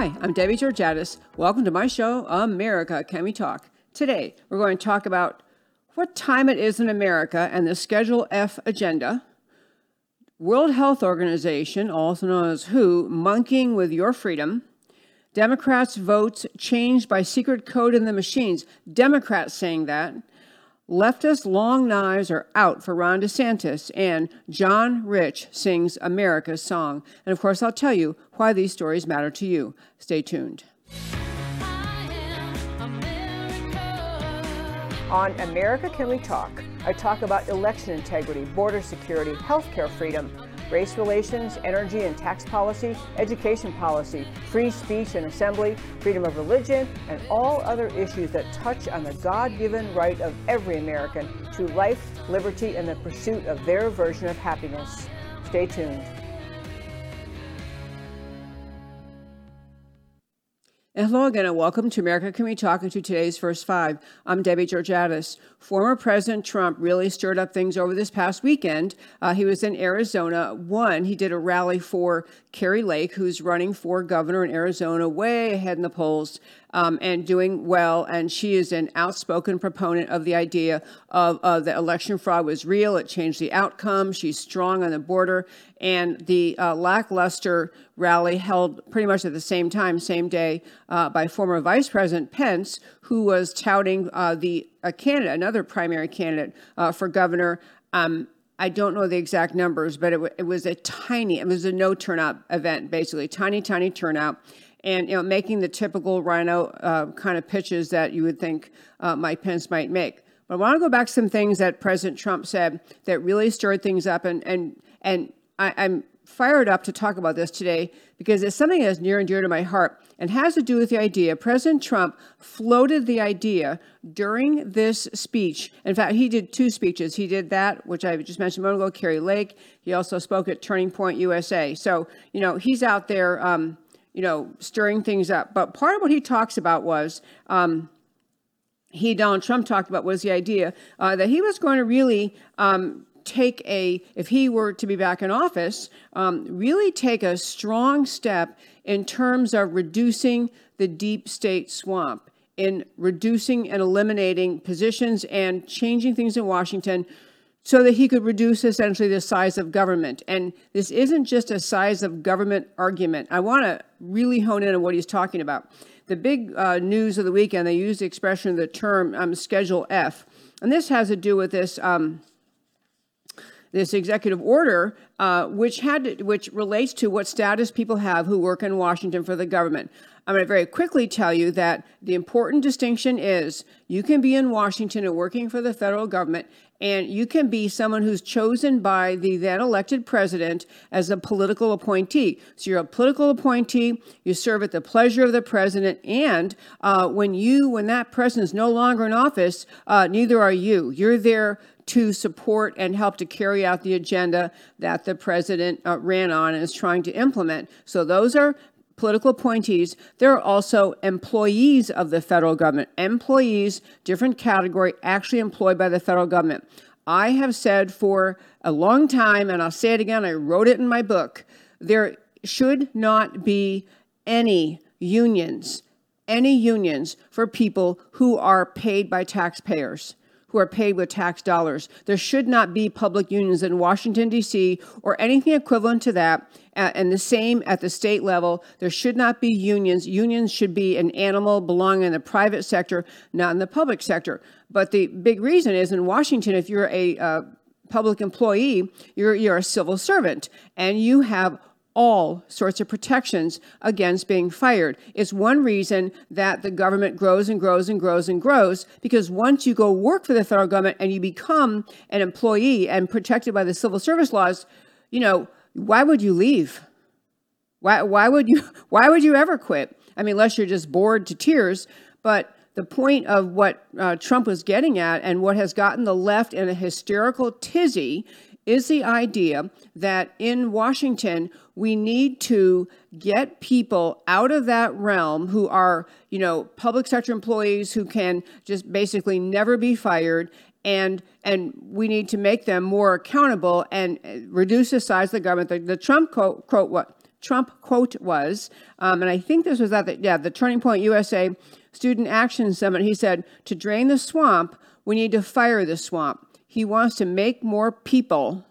Hi, I'm Debbie Georgatos. Welcome to my show, America Can We Talk? Today, we're going to talk about what time it is in America and the Schedule F agenda, World Health Organization, also known as WHO, monkeying with your freedom, Democrats' votes changed by secret code in the machines, Democrats saying that, leftist long knives are out for Ron DeSantis, and John Rich sings America's song. And of course, I'll tell you why these stories matter to you. Stay tuned. On America Can We Talk, I talk about election integrity, border security, healthcare freedom, race relations, energy and tax policy, education policy, free speech and assembly, freedom of religion, and all other issues that touch on the God given right of every American to life, liberty, and the pursuit of their version of happiness. Stay tuned. Hello again, and welcome to America Can We Talk to today's First Five. I'm Debbie Georgatos. Former President Trump really stirred up things over this past weekend. Uh, he was in Arizona. One, he did a rally for Kari Lake, who's running for governor in Arizona, way ahead in the polls um, and doing well. And she is an outspoken proponent of the idea of the election fraud was real. It changed the outcome. She's strong on the border. And the uh, lackluster rally held pretty much at the same time, same day, uh, by former Vice President Pence, who was touting uh, the a candidate, another primary candidate uh, for governor. Um, I don't know the exact numbers, but it, w- it was a tiny, it was a no turnout event, basically, tiny, tiny turnout and you know making the typical RINO uh, kind of pitches that you would think uh, Mike Pence might make. But I want to go back to some things that President Trump said that really stirred things up, and and and I, I'm fired up to talk about this today because it's something that's near and dear to my heart and has to do with the idea. President Trump floated the idea during this speech. In fact, he did two speeches. He did that, which I just mentioned a moment ago, Kari Lake. He also spoke at Turning Point USA. So, you know, he's out there. Um, you know, stirring things up. But part of what he talks about was um, he, Donald Trump, talked about was the idea uh, that he was going to really um, take a, if he were to be back in office, um, really take a strong step in terms of reducing the deep state swamp, in reducing and eliminating positions and changing things in Washington so that he could reduce essentially the size of government. And this isn't just a size of government argument. I want to really hone in on what he's talking about. The big uh, news of the weekend, they used the expression, the term um, Schedule F. And this has to do with this. Um, this executive order, uh, which had to, which relates to what status people have who work in Washington for the government. I'm going to very quickly tell you that the important distinction is you can be in Washington and working for the federal government, and you can be someone who's chosen by the then elected president as a political appointee. So you're a political appointee, you serve at the pleasure of the president, and uh, when you, when that president is no longer in office, uh, neither are you. You're there to support and help to carry out the agenda that the president uh, ran on and is trying to implement. So those are political appointees, there are also employees of the federal government. Employees, different category, actually employed by the federal government. I have said for a long time, and I'll say it again, I wrote it in my book, there should not be any unions, any unions for people who are paid by taxpayers who are paid with tax dollars. There should not be public unions in Washington, D.C., or anything equivalent to that. And the same at the state level. There should not be unions. Unions should be an animal belonging in the private sector, not in the public sector. But the big reason is in Washington, if you're a uh, public employee, you're, you're a civil servant, and you have all sorts of protections against being fired. It's one reason that the government grows and grows and grows and grows because once you go work for the federal government and you become an employee and protected by the civil service laws, you know, why would you leave? Why, why would you why would you ever quit? I mean, unless you're just bored to tears, but the point of what uh, Trump was getting at and what has gotten the left in a hysterical tizzy is the idea that in Washington, we need to get people out of that realm who are, you know, public sector employees who can just basically never be fired and and we need to make them more accountable and uh, reduce the size of the government. The, the Trump quote, quote what Trump quote was, um, and I think this was at the, yeah, the Turning Point USA Student Action Summit. He said, to drain the swamp, we need to fire the swamp. He wants to make more people,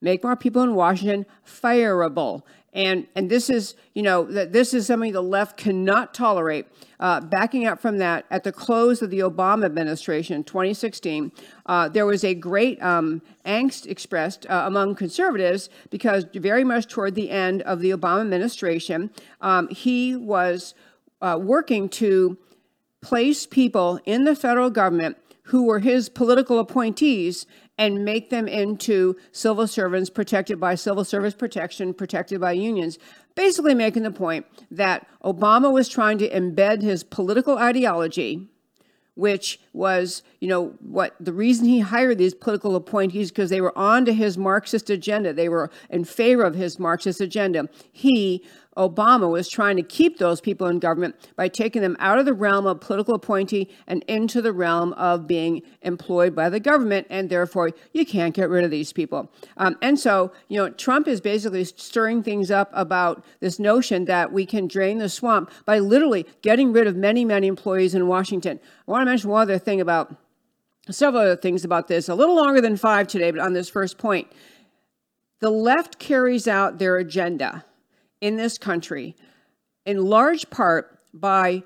make more people in Washington fireable. And, and this is, you know, that this is something the left cannot tolerate. Uh, backing up from that, at the close of the Obama administration, 2016, uh, there was a great um, angst expressed uh, among conservatives because very much toward the end of the Obama administration, um, he was uh, working to place people in the federal government who were his political appointees and make them into civil servants protected by civil service protection, protected by unions. Basically, making the point that Obama was trying to embed his political ideology which was, you know, what the reason he hired these political appointees because they were onto his Marxist agenda. They were in favor of his Marxist agenda. He Obama was trying to keep those people in government by taking them out of the realm of political appointee and into the realm of being employed by the government, and therefore you can't get rid of these people. Um, and so, you know, Trump is basically stirring things up about this notion that we can drain the swamp by literally getting rid of many, many employees in Washington. I want to mention one other thing about several other things about this, a little longer than five today, but on this first point. The left carries out their agenda in this country in large part by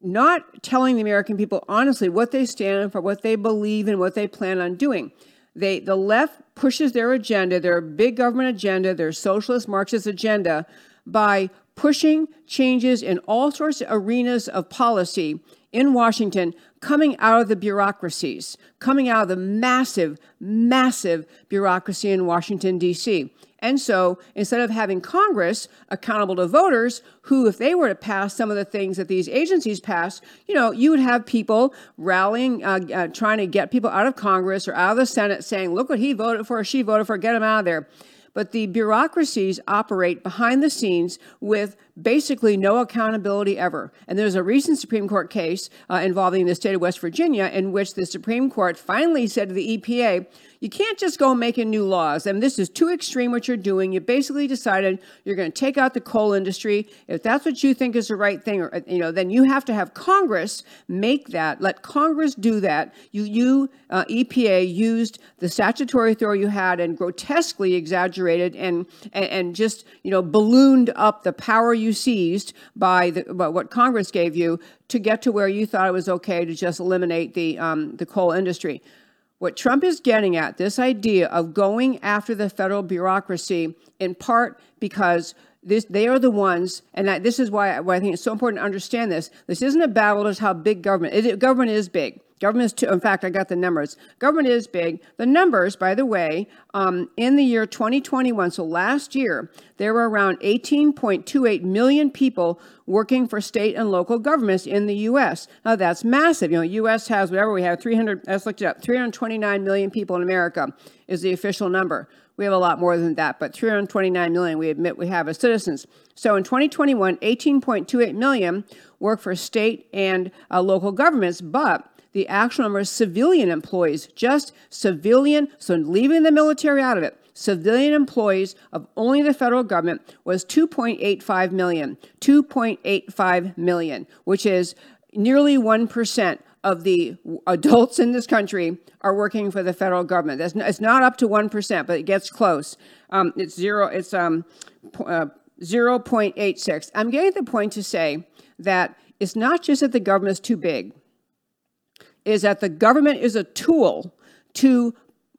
not telling the American people honestly what they stand for, what they believe, and what they plan on doing. They, the left pushes their agenda, their big government agenda, their socialist Marxist agenda, by pushing changes in all sorts of arenas of policy in Washington coming out of the bureaucracies, coming out of the massive, massive bureaucracy in Washington, D.C. And so instead of having Congress accountable to voters, who, if they were to pass some of the things that these agencies pass, you know, you would have people rallying, uh, uh, trying to get people out of Congress or out of the Senate saying, look what he voted for or she voted for, get him out of there. But the bureaucracies operate behind the scenes with basically no accountability ever. And there's a recent Supreme Court case uh, involving the state of West Virginia in which the Supreme Court finally said to the EPA, you can't just go making new laws. and this is too extreme what you're doing. You basically decided you're going to take out the coal industry. If that's what you think is the right thing, or you know, then you have to have Congress make that. Let Congress do that. You, you uh, EPA used the statutory authority you had and grotesquely exaggerated and, and and just you know ballooned up the power you seized by the by what Congress gave you to get to where you thought it was okay to just eliminate the um, the coal industry. What Trump is getting at, this idea of going after the federal bureaucracy, in part because this, they are the ones, and that, this is why, why I think it's so important to understand this. This isn't a battle just how big government. It, government is big. Government is, too, in fact, I got the numbers. Government is big. The numbers, by the way, um, in the year 2021, so last year, there were around 18.28 million people working for state and local governments in the U.S. Now, that's massive. You know, U.S. has whatever we have, 300, let's look it up, 329 million people in America is the official number. We have a lot more than that, but 329 million we admit we have as citizens. So in 2021, 18.28 million work for state and uh, local governments, but the actual number of civilian employees, just civilian, so leaving the military out of it, civilian employees of only the federal government was 2.85 million. 2.85 million, which is nearly 1% of the adults in this country are working for the federal government. That's it's not up to 1%, but it gets close. Um, it's zero, it's um, uh, 0.86. I'm getting the point to say that it's not just that the government is too big is that the government is a tool to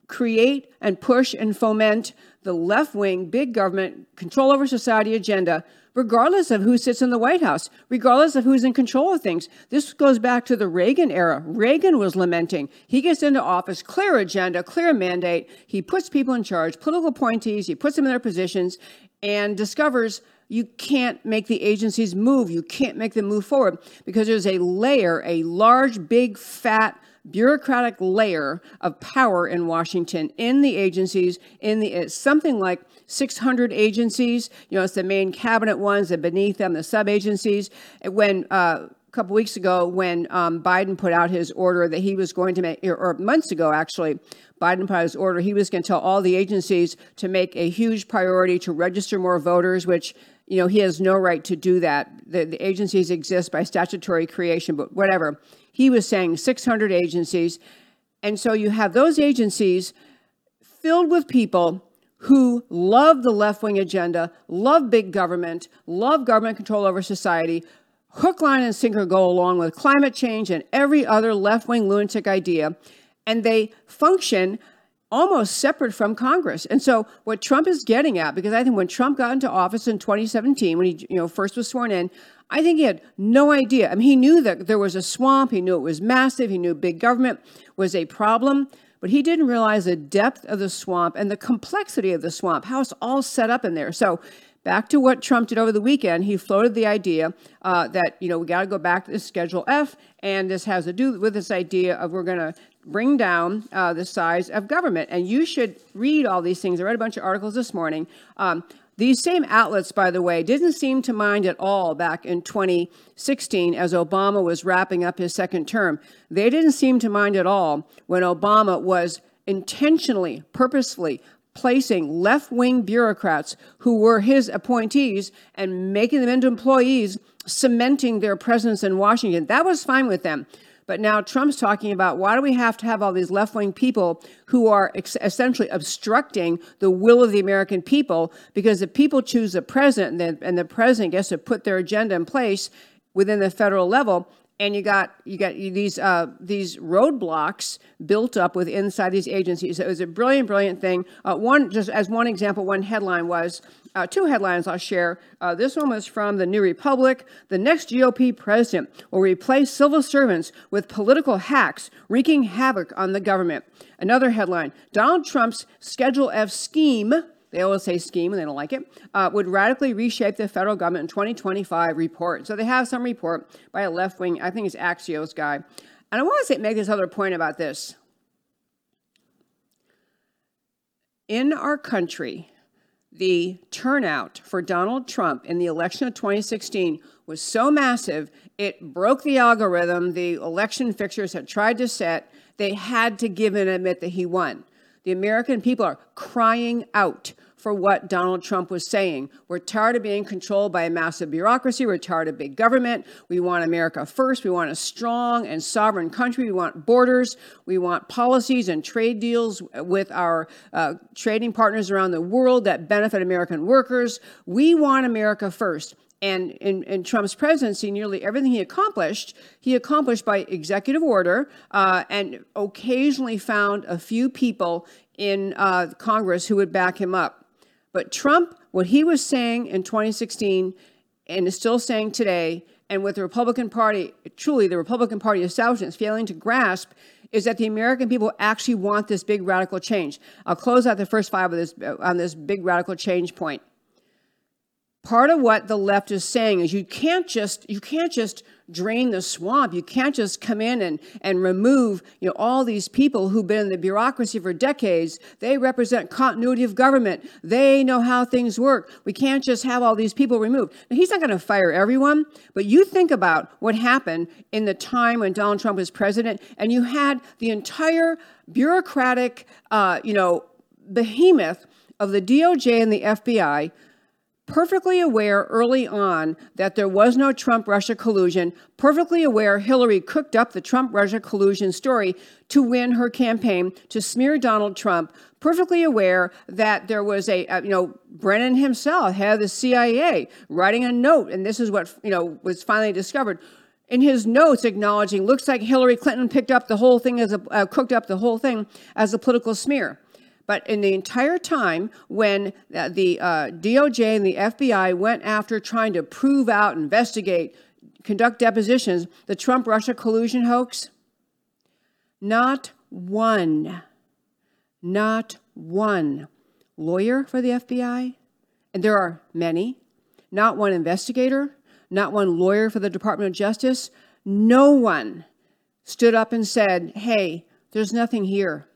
create and push and foment the left wing, big government, control over society agenda, regardless of who sits in the White House, regardless of who's in control of things. This goes back to the Reagan era. Reagan was lamenting. He gets into office, clear agenda, clear mandate. He puts people in charge, political appointees, he puts them in their positions, and discovers you can't make the agencies move. You can't make them move forward because there's a layer, a large, big, fat, bureaucratic layer of power in Washington in the agencies, in the it's something like 600 agencies. You know, it's the main cabinet ones, and beneath them, the sub agencies. When uh, a couple weeks ago when um, Biden put out his order that he was going to make, or months ago actually, Biden put out his order. He was going to tell all the agencies to make a huge priority to register more voters, which you know he has no right to do that. The, the agencies exist by statutory creation, but whatever. He was saying 600 agencies, and so you have those agencies filled with people who love the left wing agenda, love big government, love government control over society, hook, line, and sinker go along with climate change and every other left wing lunatic idea. And they function almost separate from Congress. And so what Trump is getting at, because I think when Trump got into office in 2017, when he you know first was sworn in, I think he had no idea. I mean, he knew that there was a swamp, he knew it was massive, he knew big government was a problem, but he didn't realize the depth of the swamp and the complexity of the swamp, how it's all set up in there. So back to what Trump did over the weekend, he floated the idea uh, that, you know, we got to go back to Schedule F, and this has to do with this idea of we're going to bring down uh, the size of government. And you should read all these things. I read a bunch of articles this morning. Um, these same outlets, by the way, didn't seem to mind at all back in 2016 as Obama was wrapping up his second term. They didn't seem to mind at all when Obama was intentionally, purposefully placing left wing bureaucrats who were his appointees and making them into employees, cementing their presence in Washington. That was fine with them. But now Trump's talking about why do we have to have all these left wing people who are ex- essentially obstructing the will of the American people? Because if people choose the president and the, and the president gets to put their agenda in place within the federal level, and you got you got these uh, these roadblocks built up with inside these agencies. it was a brilliant, brilliant thing. Uh, one just as one example, one headline was uh, two headlines I'll share. Uh, this one was from the New Republic. The next GOP president will replace civil servants with political hacks wreaking havoc on the government. Another headline: Donald Trump's Schedule F scheme they always say scheme and they don't like it, uh, would radically reshape the federal government in 2025 report. So they have some report by a left wing, I think it's Axios guy. And I want to say, make this other point about this. In our country, the turnout for Donald Trump in the election of 2016 was so massive, it broke the algorithm the election fixers had tried to set. They had to give and admit that he won. The American people are crying out for what Donald Trump was saying. We're tired of being controlled by a massive bureaucracy. We're tired of big government. We want America first. We want a strong and sovereign country. We want borders. We want policies and trade deals with our uh, trading partners around the world that benefit American workers. We want America first. And in, in, Trump's presidency, nearly everything he accomplished, he accomplished by executive order uh, and occasionally found a few people in uh, Congress who would back him up. But Trump, what he was saying in 2016 and is still saying today, and what the Republican Party, truly the Republican Party establishment is failing to grasp, is that the American people actually want this big radical change. I'll close out the first five of this on this big radical change point. Part of what the left is saying is you can't just you can't just drain the swamp. You can't just come in and, and remove you know, all these people who've been in the bureaucracy for decades. They represent continuity of government. They know how things work. We can't just have all these people removed. Now, he's not going to fire everyone, but you think about what happened in the time when Donald Trump was president, and you had the entire bureaucratic, uh, you know, behemoth of the DOJ and the FBI perfectly aware early on that there was no Trump Russia collusion, perfectly aware Hillary cooked up the Trump Russia collusion story to win her campaign to smear Donald Trump, perfectly aware that there was a, uh, you know, Brennan himself, head of the CIA, writing a note, and this is what, you know, was finally discovered. In his notes, acknowledging, looks like Hillary Clinton picked up the whole thing as a, uh, cooked up the whole thing as a political smear. But in the entire time when uh, the uh, DOJ and the FBI went after trying to prove out, investigate, conduct depositions, the Trump Russia collusion hoax, not one, not one lawyer for the FBI, and there are many, not one investigator, not one lawyer for the Department of Justice, no one stood up and said, hey, there's nothing here.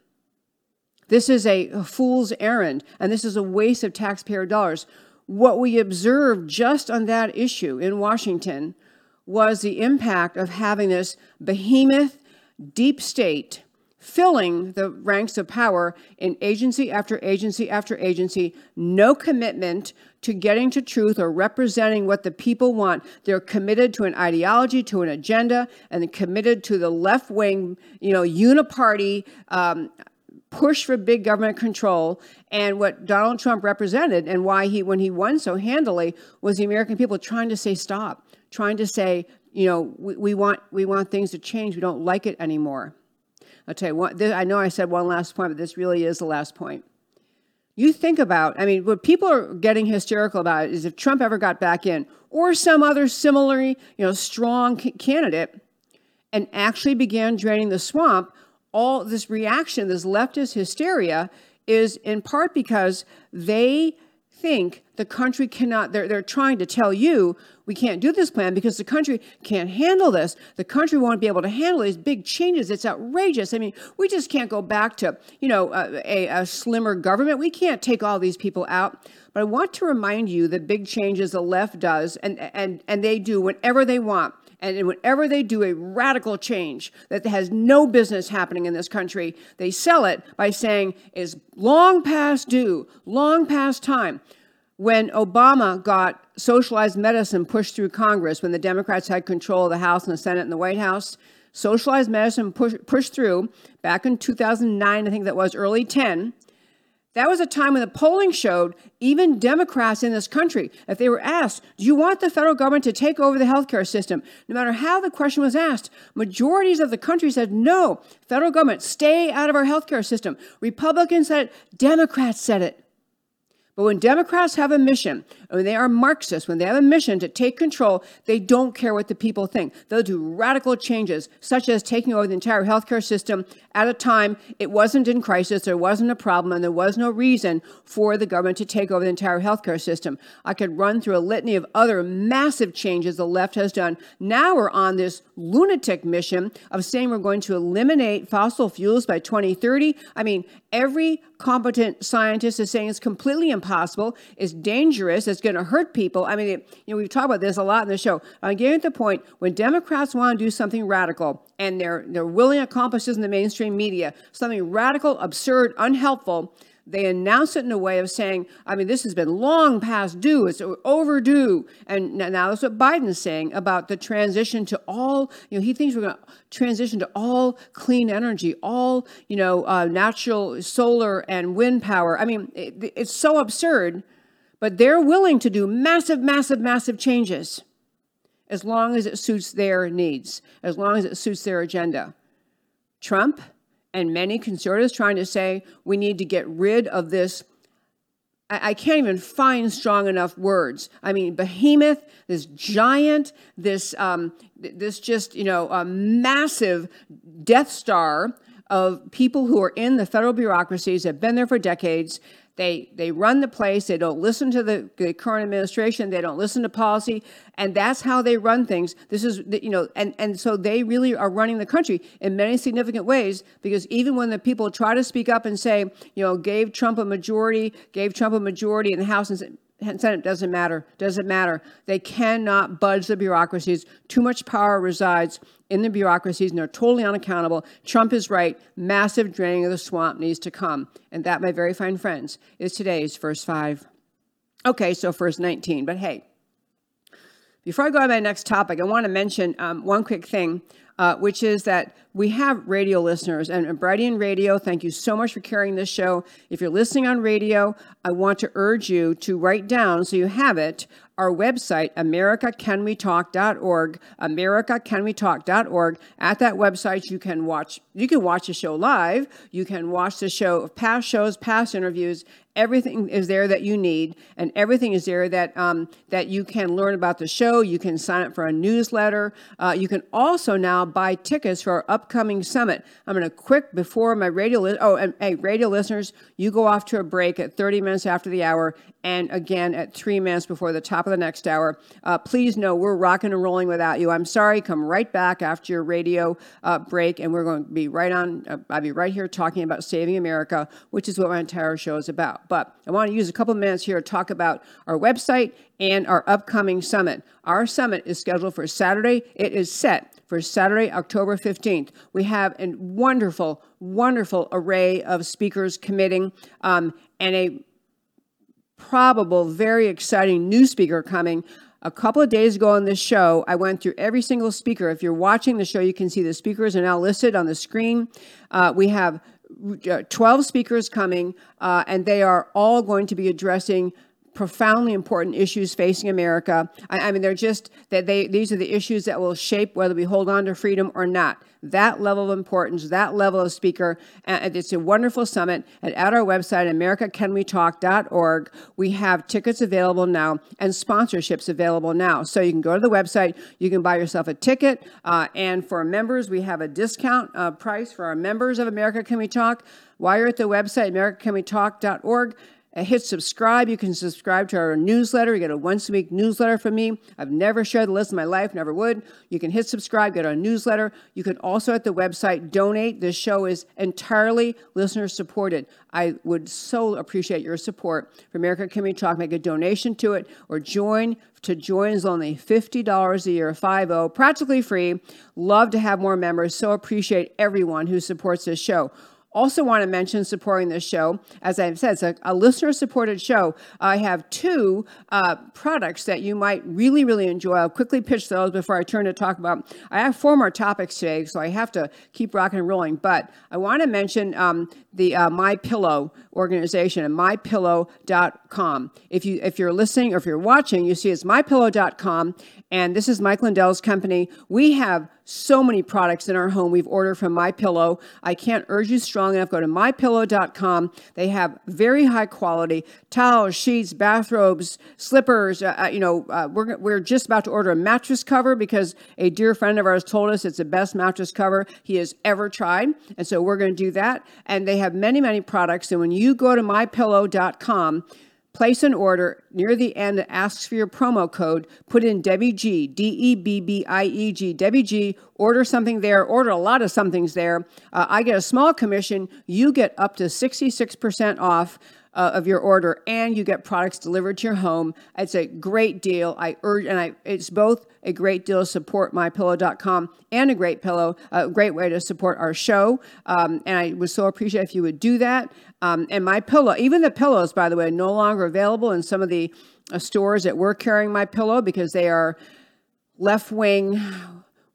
This is a, fool's errand, and this is a waste of taxpayer dollars. What we observed just on that issue in Washington was the impact of having this behemoth deep state filling the ranks of power in agency after agency after agency, no commitment to getting to truth or representing what the people want. They're committed to an ideology, to an agenda, and committed to the left wing, you know, uniparty um, push for big government control. And what Donald Trump represented and why he, when he won so handily, was the American people trying to say stop, trying to say, you know, we, we want we want things to change. We don't like it anymore. I'll tell you what, I know I said one last point, but this really is the last point. You think about, I mean, what people are getting hysterical about is if Trump ever got back in, or some other similarly, you know, strong candidate, and actually began draining the swamp, all this reaction, this leftist hysteria, is in part because they think the country cannot, they're, they're trying to tell you we can't do this plan because the country can't handle this. The country won't be able to handle these big changes. It's outrageous. I mean, we just can't go back to, you know, uh, a, a slimmer government. We can't take all these people out. But I want to remind you that big changes the left does, and, and, and they do whenever they want. And whenever they do a radical change that has no business happening in this country, they sell it by saying is long past due, long past time. When Obama got socialized medicine pushed through Congress, when the Democrats had control of the House and the Senate and the White House, socialized medicine push, pushed through back in 2009, I think that was early 10. That was a time when the polling showed even Democrats in this country, if they were asked, Do you want the federal government to take over the healthcare system? No matter how the question was asked, majorities of the country said, No, federal government, stay out of our healthcare system. Republicans said it, Democrats said it. But when Democrats have a mission, when they are Marxists, when they have a mission to take control, they don't care what the people think. They'll do radical changes, such as taking over the entire healthcare system at a time it wasn't in crisis, there wasn't a problem, and there was no reason for the government to take over the entire healthcare system. I could run through a litany of other massive changes the left has done. Now we're on this lunatic mission of saying we're going to eliminate fossil fuels by 2030. I mean, every competent scientist is saying it's completely impossible, it's dangerous, it's going to hurt people. I mean, it, you know, we've talked about this a lot in the show. I'm getting to the point when Democrats want to do something radical and they're they're willing this in the mainstream media, something radical, absurd, unhelpful they announce it in a way of saying, I mean, this has been long past due, it's overdue. And now that's what Biden's saying about the transition to all, you know, he thinks we're going to transition to all clean energy, all, you know, uh, natural solar and wind power. I mean, it, it's so absurd, but they're willing to do massive, massive, massive changes as long as it suits their needs, as long as it suits their agenda. Trump, and many conservatives trying to say we need to get rid of this. I, I can't even find strong enough words. I mean, behemoth, this giant, this um, this just you know a massive Death Star of people who are in the federal bureaucracies, have been there for decades, they they run the place. They don't listen to the, the, current administration. They don't listen to policy, and that's how they run things. This is you know, and and so they really are running the country in many significant ways. Because even when the people try to speak up and say, you know, gave Trump a majority, gave Trump a majority in the House and Senate doesn't matter. Doesn't matter. They cannot budge the bureaucracies. Too much power resides in the bureaucracies, and they're totally unaccountable. Trump is right. Massive draining of the swamp needs to come. And that, my very fine friends, is today's first five. Okay, so first 19. But hey, before I go on to my next topic, I want to mention um, one quick thing uh, which is that we have radio listeners. And Brighteon Radio, thank you so much for carrying this show. If you're listening on radio, I want to urge you to write down so you have it our website, americacanwetalk.org, americacanwetalk.org. At that website, you can watch you can watch the show live. You can watch the show of past shows, past interviews. Everything is there that you need, and everything is there that um, that you can learn about the show. You can sign up for a newsletter. Uh, you can also now buy tickets for our upcoming summit. I'm going to quick before my radio. Li- oh, and hey, radio listeners, you go off to a break at 30 minutes after the hour and again at three minutes before the top of the next hour. Uh, please know we're rocking and rolling without you. I'm sorry. Come right back after your radio uh, break, and we're going to be right on. Uh, I'll be right here talking about saving America, which is what my entire show is about. But I want to use a couple of minutes here to talk about our website and our upcoming summit. Our summit is scheduled for Saturday. It is set for Saturday, October 15th. We have a wonderful, wonderful array of speakers committing um, and a probable, very exciting new speaker coming. A couple of days ago on this show, I went through every single speaker. If you're watching the show, you can see the speakers are now listed on the screen. Uh, we have 12 speakers coming, uh, and they are all going to be addressing profoundly important issues facing America. I, I, mean, they're just that they these are the issues that will shape whether we hold on to freedom or not. That level of importance, that level of speaker, and it's a wonderful summit. And at our website, AmericaCanWeTalk.org, we have tickets available now and sponsorships available now. So you can go to the website, you can buy yourself a ticket, uh, and for members, we have a discount uh, price for our members of America Can We Talk. While you're at the website, AmericaCanWeTalk.org, hit subscribe. You can subscribe to our newsletter. You get a once a week newsletter from me. I've never shared the list in my life, never would. You can hit subscribe, get our newsletter. You can also at the website donate. This show is entirely listener supported. I would so appreciate your support for America We Talk. Make a donation to it or join. To join is only $50 a year, 50, practically free. Love to have more members. So appreciate everyone who supports this show. Also, want to mention supporting this show. As I've said, it's a, a listener supported show. I have two uh, products that you might really, really enjoy. I'll quickly pitch those before I turn to talk about. I have four more topics today, so I have to keep rocking and rolling. But I want to mention um, the uh, My Pillow organization and mypillow.com. If you if you're listening or if you're watching, you see it's mypillow.com, and this is Mike Lindell's company. We have so many products in our home we've ordered from My Pillow. I can't urge you strong enough. Go to mypillow.com. They have very high quality towels, sheets, bathrobes, slippers. Uh, uh, you know, uh, we're we're just about to order a mattress cover because a dear friend of ours told us it's the best mattress cover he has ever tried, and so we're going to do that. And they have many many products. And when you go to mypillow.com Place an order near the end that asks for your promo code. Put in Debbie G, D E B B I E G, Debbie G. Order something there, order a lot of somethings there. Uh, I get a small commission. You get up to 66% off uh, of your order and you get products delivered to your home. It's a great deal. I urge, and I, it's both a great deal to support mypillow.com and a great pillow, a great way to support our show. Um, and I would so appreciate if you would do that. Um, and my pillow, even the pillows, by the way, no longer available in some of the uh, stores that we're carrying my pillow because they are left wing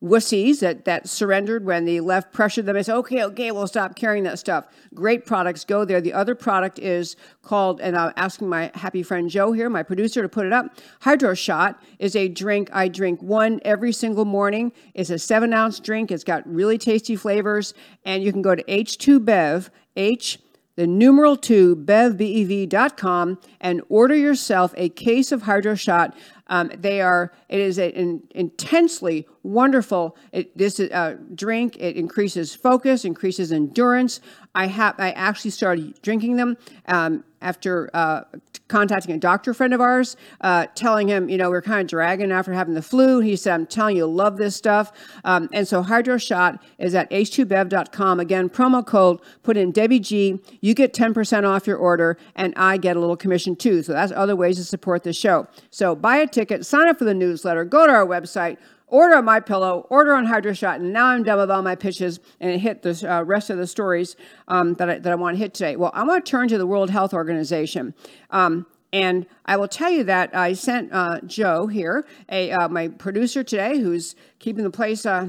wussies that, that surrendered when the left pressured them and said, okay, okay, we'll stop carrying that stuff. Great products, go there. The other product is called, and I'm asking my happy friend Joe here, my producer, to put it up. Hydro Shot is a drink I drink one every single morning. It's a seven ounce drink. It's got really tasty flavors, and you can go to H2Bev, H the numeral 2 bevbev.com and order yourself a case of hydro shot um, they are, it is an intensely wonderful it, this uh, drink. It increases focus, increases endurance. I have, I actually started drinking them um, after uh, contacting a doctor friend of ours, uh, telling him, you know, we are kind of dragging after having the flu. He said, I'm telling you, love this stuff. Um, and so Hydro Shot is at h2bev.com. Again, promo code, put in Debbie G. You get 10% off your order, and I get a little commission too. So that's other ways to support the show. So buy a ticket, sign up for the newsletter, go to our website, order on my pillow, order on HydroShot, and now I'm done with all my pitches and hit the uh, rest of the stories um, that I, that I want to hit today. Well, I want to turn to the World Health Organization. Um, and I will tell you that I sent uh, Joe here, a uh, my producer today, who's keeping the place, uh,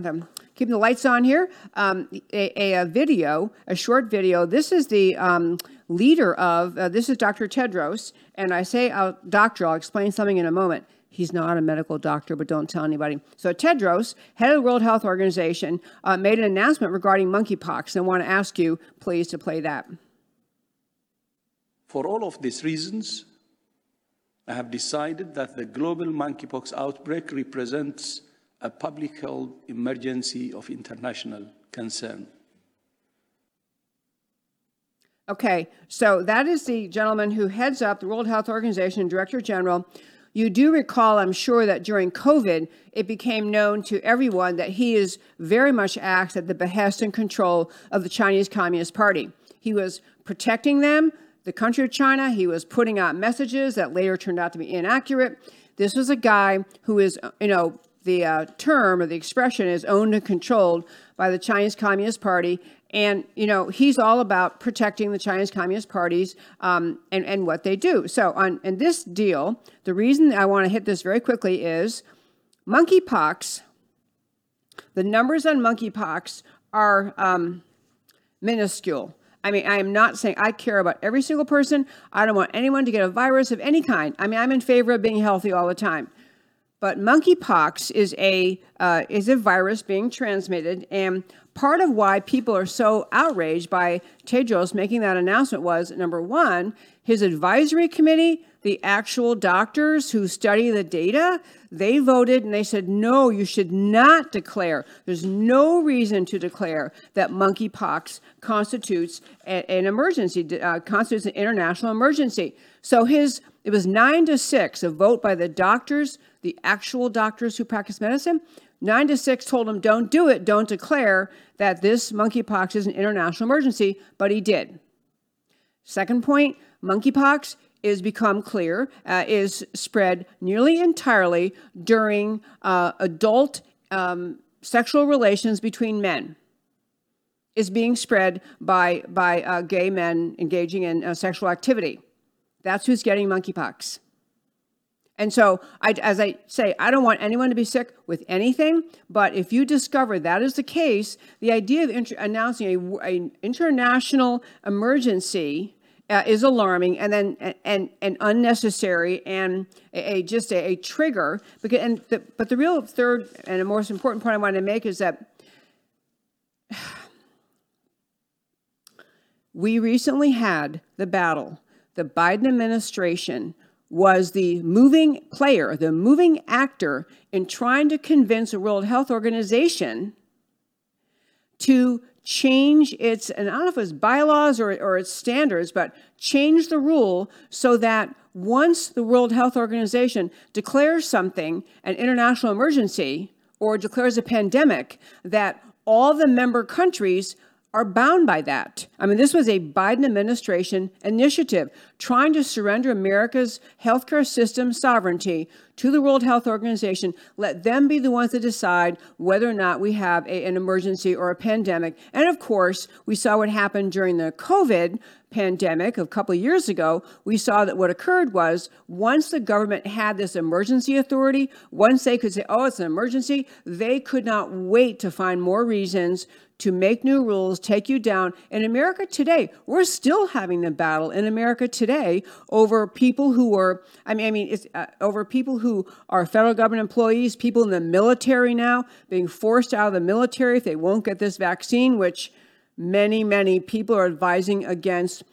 keeping the lights on here, um, a, a, video, a short video. This is the um, leader of, uh, this is Dr. Tedros, and I say uh, doctor, I'll explain something in a moment. He's not a medical doctor, but don't tell anybody. So Tedros, head of the World Health Organization, uh, made an announcement regarding monkeypox, and I want to ask you, please, to play that. For all of these reasons, I have decided that the global monkeypox outbreak represents a public health emergency of international concern. Okay, so that is the gentleman who heads up the World Health Organization, Director General. You do recall, I'm sure, that during COVID, it became known to everyone that he is very much acts at the behest and control of the Chinese Communist Party. He was protecting them, the country of China. He was putting out messages that later turned out to be inaccurate. This was a guy who is, you know, the uh, term or the expression is owned and controlled by the Chinese Communist Party. And, you know, he's all about protecting the Chinese Communist parties um, and, and what they do. So, on in this deal, the reason I want to hit this very quickly is monkeypox, the numbers on monkeypox are um, minuscule. I mean, I am not saying I care about every single person. I don't want anyone to get a virus of any kind. I mean, I'm in favor of being healthy all the time. But monkeypox is a uh, is a virus being transmitted, and part of why people are so outraged by Tedros making that announcement was number one, his advisory committee, the actual doctors who study the data, they voted and they said, no, you should not declare. There's no reason to declare that monkeypox constitutes a, an emergency, uh, constitutes an international emergency. So his, it was nine to six, a vote by the doctors, the actual doctors who practice medicine. Nine to six told him, don't do it, don't declare that this monkeypox is an international emergency, but he did. Second point monkeypox is become clear, uh, is spread nearly entirely during uh, adult um, sexual relations between men. Is being spread by, by uh, gay men engaging in uh, sexual activity. That's who's getting monkeypox. And so, I, as I say, I don't want anyone to be sick with anything, but if you discover that is the case, the idea of inter- announcing an international emergency uh, is alarming and then and, and unnecessary and a, a just a, a, trigger. Because, and the, but the real third and most important point I wanted to make is that we recently had the battle, the Biden administration was the moving player, the moving actor in trying to convince the World Health Organization to change its, and I don't know if it's bylaws or, or its standards, but change the rule so that once the World Health Organization declares something an international emergency or declares a pandemic, that all the member countries are bound by that. I mean, this was a Biden administration initiative trying to surrender America's healthcare system sovereignty to the World Health Organization. Let them be the ones to decide whether or not we have a, an emergency or a pandemic. And of course, we saw what happened during the COVID pandemic a couple of years ago, we saw that what occurred was once the government had this emergency authority, once they could say, oh, it's an emergency, they could not wait to find more reasons to make new rules, take you down. In America today, we're still having the battle in America today over people who are, I mean, I mean, it's uh, over people who are federal government employees, people in the military now being forced out of the military if they won't get this vaccine, which many, many people are advising against.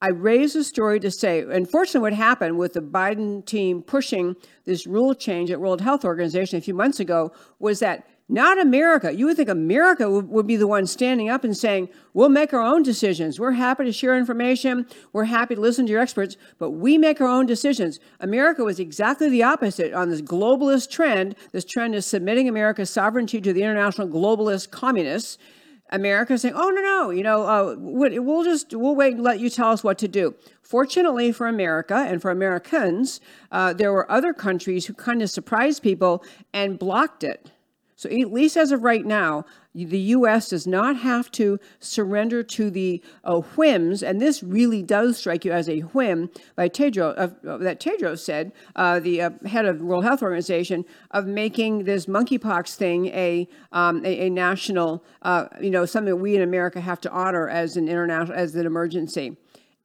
I raise the story to say, unfortunately, what happened with the Biden team pushing this rule change at World Health Organization a few months ago was that not America. You would think America would be the one standing up and saying, We'll make our own decisions. We're happy to share information. We're happy to listen to your experts, but we make our own decisions. America was exactly the opposite on this globalist trend. This trend is submitting America's sovereignty to the international globalist communists. America saying, "Oh no, no, you know, uh, we'll just we'll wait and let you tell us what to do." Fortunately for America and for Americans, uh, there were other countries who kind of surprised people and blocked it. So, at least as of right now, the U.S. does not have to surrender to the uh, whims, and this really does strike you as a whim by Tedros, uh, that Tedros said, uh, the uh, head of the World Health Organization, of making this monkeypox thing a, um, a, a, national, uh, you know, something we in America have to honor as an international, as an emergency.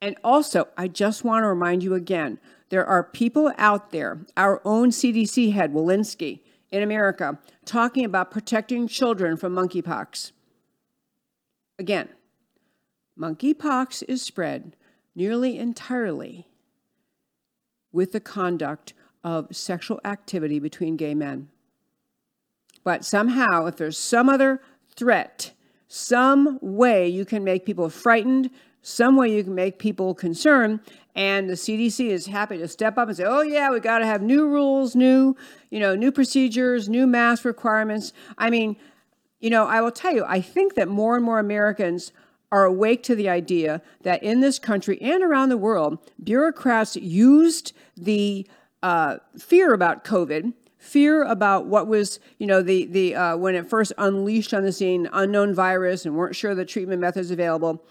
And also, I just want to remind you again, there are people out there, our own CDC head, Walensky, in America talking about protecting children from monkeypox. Again, monkeypox is spread nearly entirely with the conduct of sexual activity between gay men. But somehow, if there's some other threat, some way you can make people frightened, some way you can make people concerned. And the CDC is happy to step up and say, "Oh yeah, we got to have new rules, new, you know, new procedures, new mask requirements." I mean, you know, I will tell you, I think that more and more Americans are awake to the idea that in this country and around the world, bureaucrats used the uh, fear about COVID, fear about what was, you know, the the uh, when it first unleashed on the scene, unknown virus, and weren't sure the treatment methods available.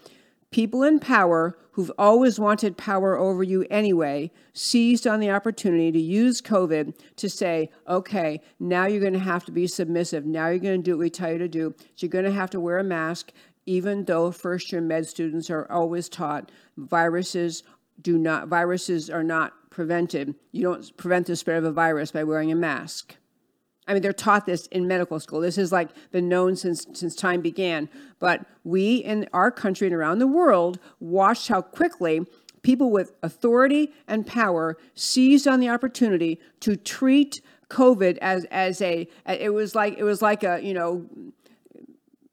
People in power who've always wanted power over you anyway seized on the opportunity to use COVID to say, okay, now you're going to have to be submissive. Now you're going to do what we tell you to do. You're going to have to wear a mask even though first year med students are always taught viruses do not viruses are not prevented. You don't prevent the spread of a virus by wearing a mask. I mean, they're taught this in medical school. This has like been known since since time began. But we in our country and around the world watched how quickly people with authority and power seized on the opportunity to treat COVID as as a it was like it was like a you know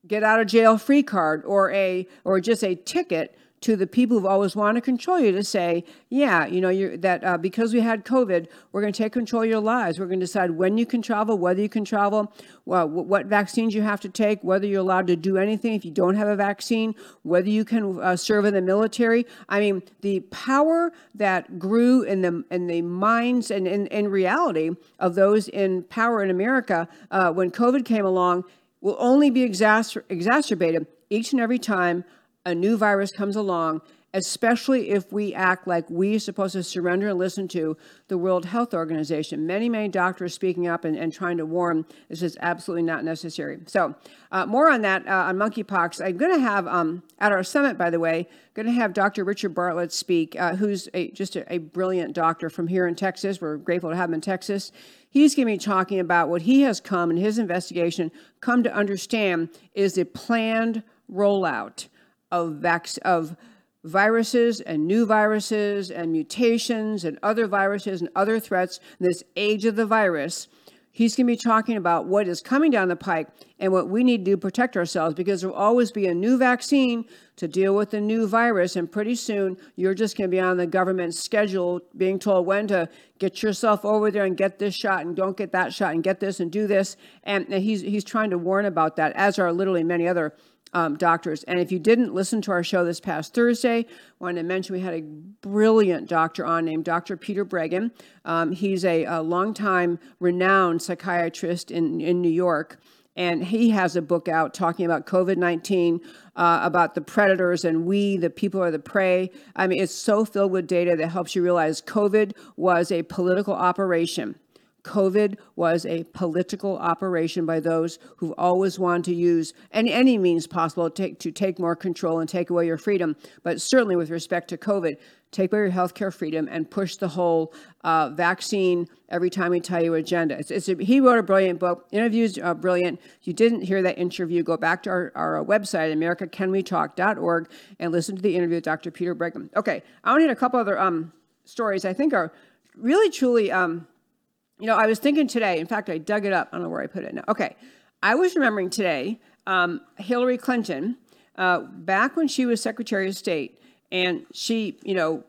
get out of jail free card or a or just a ticket to the people who've always wanted to control you to say, yeah, you know, that uh, because we had COVID, we're going to take control of your lives. We're going to decide when you can travel, whether you can travel, well, what vaccines you have to take, whether you're allowed to do anything if you don't have a vaccine, whether you can uh, serve in the military. I mean, the power that grew in the in the minds and in, in reality of those in power in America uh, when COVID came along will only be exacer- exacerbated each and every time a new virus comes along, especially if we act like we are supposed to surrender and listen to the World Health Organization. Many, many doctors speaking up and, and trying to warn this is absolutely not necessary. So, uh, more on that uh, on monkeypox. I'm going to have um, at our summit, by the way, going to have Dr. Richard Bartlett speak, uh, who's a, just a, a brilliant doctor from here in Texas. We're grateful to have him in Texas. He's going to be talking about what he has come in his investigation come to understand is the planned rollout of vac- of viruses and new viruses and mutations and other viruses and other threats this age of the virus. He's going to be talking about what is coming down the pike and what we need to do to protect ourselves because there will always be a new vaccine to deal with the new virus. And pretty soon, you're just going to be on the government schedule being told when to get yourself over there and get this shot and don't get that shot and get this and do this. And, and he's, he's trying to warn about that, as are literally many other um, doctors. And if you didn't listen to our show this past Thursday, I wanted to mention we had a brilliant doctor on named Dr. Peter Breggin. Um, he's a, a longtime renowned psychiatrist in, in New York and he has a book out talking about COVID 19, uh, about the predators, and we, the people, are the prey. I mean, it's so filled with data that helps you realize COVID was a political operation. COVID was a political operation by those who've always wanted to use any, means possible to take, to take more control and take away your freedom. But certainly with respect to COVID, take away your healthcare freedom and push the whole uh, vaccine every time we tell you agenda. It's, it's a, he wrote a brilliant book. Interviews are brilliant. If you didn't hear that interview, go back to our, our website, americacanwetalk.org, and listen to the interview with Dr. Peter Breggin. Okay, I want to hit a couple other um, stories I think are really, truly um, you know, I was thinking today, in fact, I dug it up. I don't know where I put it now. Okay. I was remembering today um, Hillary Clinton, uh, back when she was Secretary of State, and she, you know,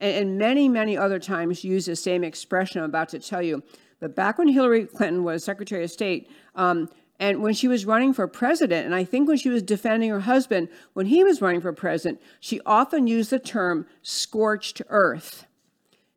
and, and many, many other times used the same expression I'm about to tell you. But back when Hillary Clinton was Secretary of State, um, and when she was running for president, and I think when she was defending her husband when he was running for president, she often used the term scorched earth.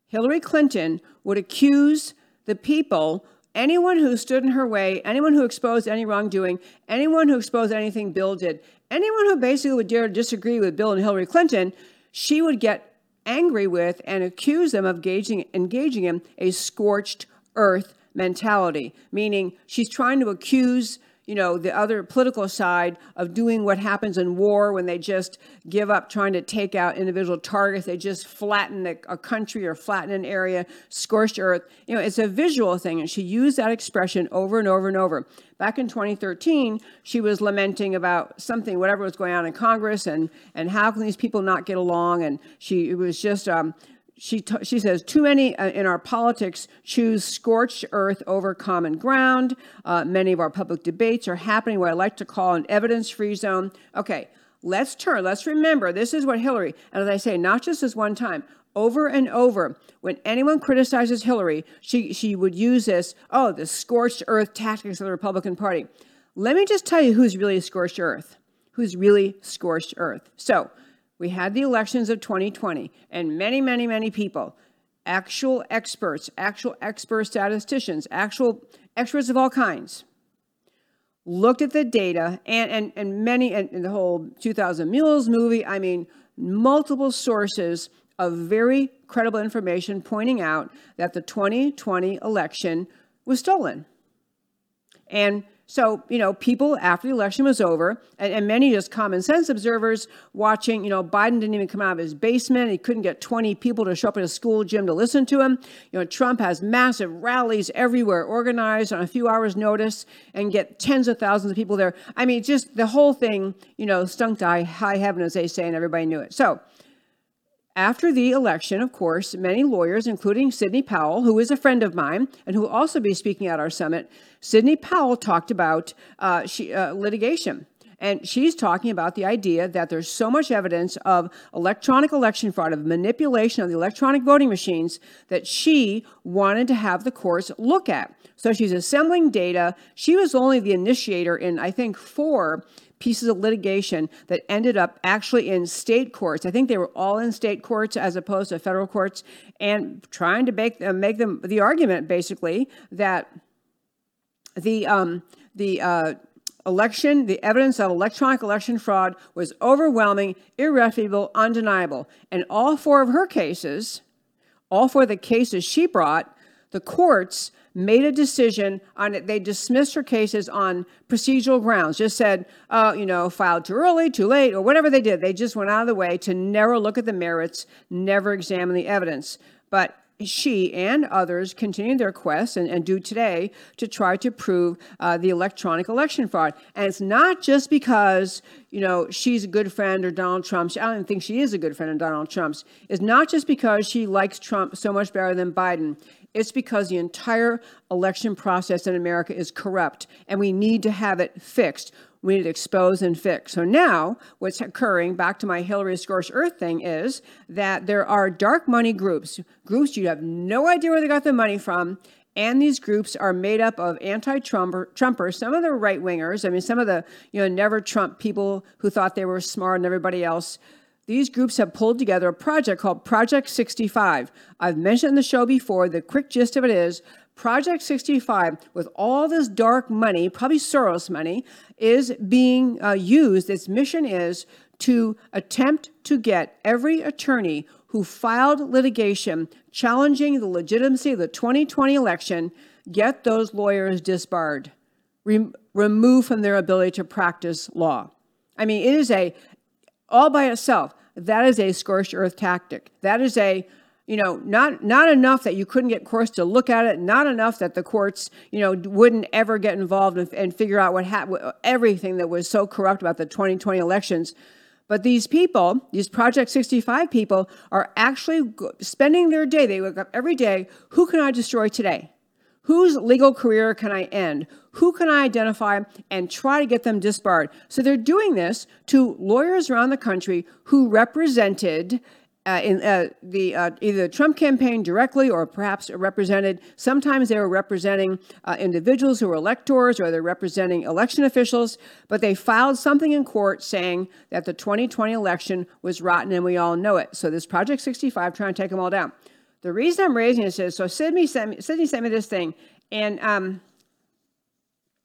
Hillary Clinton would accuse the people, anyone who stood in her way, anyone who exposed any wrongdoing, anyone who exposed anything Bill did, anyone who basically would dare to disagree with Bill and Hillary Clinton, she would get angry with and accuse them of engaging, engaging in a scorched earth mentality, meaning she's trying to accuse you know, the other political side of doing what happens in war when they just give up trying to take out individual targets. They just flatten a, a country or flatten an area, scorched earth. You know, it's a visual thing. And she used that expression over and over and over. Back in 2013, she was lamenting about something, whatever was going on in Congress, and, and how can these people not get along? And she it was just um, she, t- she says, too many uh, in our politics choose scorched earth over common ground. Uh, many of our public debates are happening what I like to call an evidence free zone. Okay, Let's turn, let's remember this is what Hillary, and as I say, not just this one time, over and over, when anyone criticizes Hillary, she, she would use this, oh, the scorched earth tactics of the Republican Party. Let me just tell you who's really scorched earth. Who's really scorched earth. So, we had the elections of 2020, and many, many, many people, actual experts, actual expert statisticians, actual experts of all kinds, looked at the data and, and, and many, and, and the whole 2000 Mules movie, I mean, multiple sources of very credible information pointing out that the 2020 election was stolen. And so, you know, people after the election was over, and, and, many just common sense observers watching, you know, Biden didn't even come out of his basement. He couldn't get 20 people to show up at a school gym to listen to him. You know, Trump has massive rallies everywhere organized on a few hours' notice and get tens of thousands of people there. I mean, just the whole thing, you know, stunk to high heaven, as they say, and everybody knew it. So, after the election, of course, many lawyers, including Sidney Powell, who is a friend of mine and who will also be speaking at our summit, Sidney Powell talked about uh, she, uh, litigation. And she's talking about the idea that there's so much evidence of electronic election fraud, of manipulation of the electronic voting machines, that she wanted to have the courts look at. So she's assembling data. She was only the initiator in, I think, four pieces of litigation that ended up actually in state courts. I think they were all in state courts as opposed to federal courts, and trying to make, them, make them the argument basically that the um, the uh, election, the evidence of electronic election fraud was overwhelming, irrefutable, undeniable. And all four of her cases, all four of the cases she brought, the courts made a decision on it. They dismissed her cases on procedural grounds, just said, uh, you know, filed too early, too late, or whatever they did. They just went out of the way to never look at the merits, never examine the evidence. But she and others continue their quest and, and, do today to try to prove uh, the electronic election fraud. And it's not just because, you know, she's a good friend or Donald Trump's. I don't think she is a good friend of Donald Trump's. It's not just because she likes Trump so much better than Biden. It's because the entire election process in America is corrupt and we need to have it fixed. We need to expose and fix. So now, what's occurring, back to my Hillary Scorched Earth thing, is that there are dark money groups, groups you have no idea where they got the money from. And these groups are made up of anti-Trumpers. Some of the right wingers. I mean, some of the you know never Trump people who thought they were smart and everybody else these groups have pulled together a project called Project 65. I've mentioned the show before, the quick gist of it is Project 65, with all this dark money, probably Soros money, is being uh, used. Its mission is to attempt to get every attorney who filed litigation challenging the legitimacy of the 2020 election, get those lawyers disbarred, rem- removed from their ability to practice law. I mean, it is a, all by itself, that is a scorched earth tactic. That is a you know, not not enough that you couldn't get courts to look at it, not enough that the courts, you know, wouldn't ever get involved and, and figure out what happened, everything that was so corrupt about the 2020 elections. But these people, these Project 65 people, are actually spending their day. They wake up every day. Who can I destroy today? Whose legal career can I end? Who can I identify and try to get them disbarred? So they're doing this to lawyers around the country who represented uh, in uh, the uh, either the Trump campaign directly or perhaps represented. Sometimes they were representing uh, individuals who were electors or they're representing election officials. But they filed something in court saying that the 2020 election was rotten, and we all know it. So this Project 65 trying to take them all down. The reason I'm raising this is so Sidney sent me, Sidney sent me this thing, and um,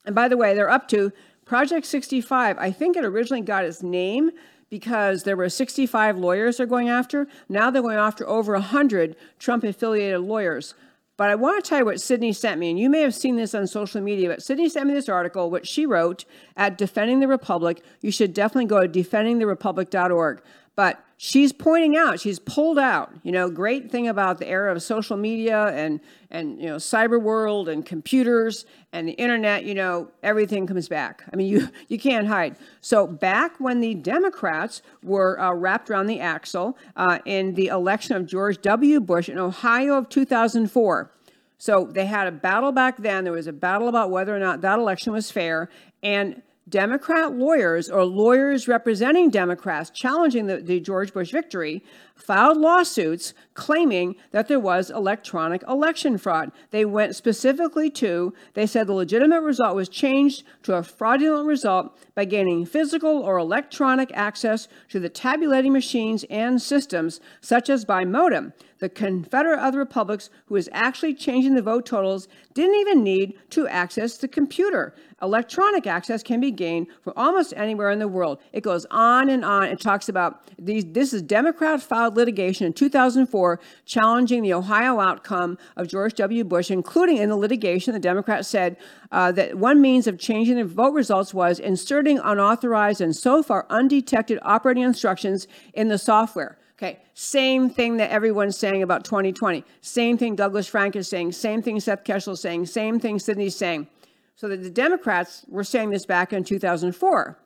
and by the way, they're up to Project 65. I think it originally got its name because there were 65 lawyers they're going after. Now they're going after over 100 Trump affiliated lawyers. But I want to tell you what Sidney sent me, and you may have seen this on social media, but Sidney sent me this article, which she wrote at Defending the Republic. You should definitely go to defendingtherepublic.org. But she's pointing out, she's pulled out, you know, great thing about the era of social media and, and you know, cyber world and computers and the internet, you know, everything comes back. I mean, you, you can't hide. So back when the Democrats were uh, wrapped around the axle uh, in the election of George W. Bush in Ohio of 2004, so they had a battle back then. There was a battle about whether or not that election was fair. And Democrat lawyers or lawyers representing Democrats challenging the, the, George Bush victory filed lawsuits claiming that there was electronic election fraud. They went specifically to, they said the legitimate result was changed to a fraudulent result by gaining physical or electronic access to the tabulating machines and systems, such as by modem. The Confederate of the Republics, who is actually changing the vote totals, didn't even need to access the computer. Electronic access can be gained from almost anywhere in the world. It goes on and on. It talks about these. This is Democrat filed litigation in 2004 challenging the Ohio outcome of George W. Bush, including in the litigation, the Democrats said uh, that one means of changing the vote results was inserting unauthorized and so far undetected operating instructions in the software. Okay, same thing that everyone's saying about 2020. Same thing Douglas Frank is saying. Same thing Seth Keshel is saying. Same thing Sidney's saying. So that the Democrats were saying this back in 2004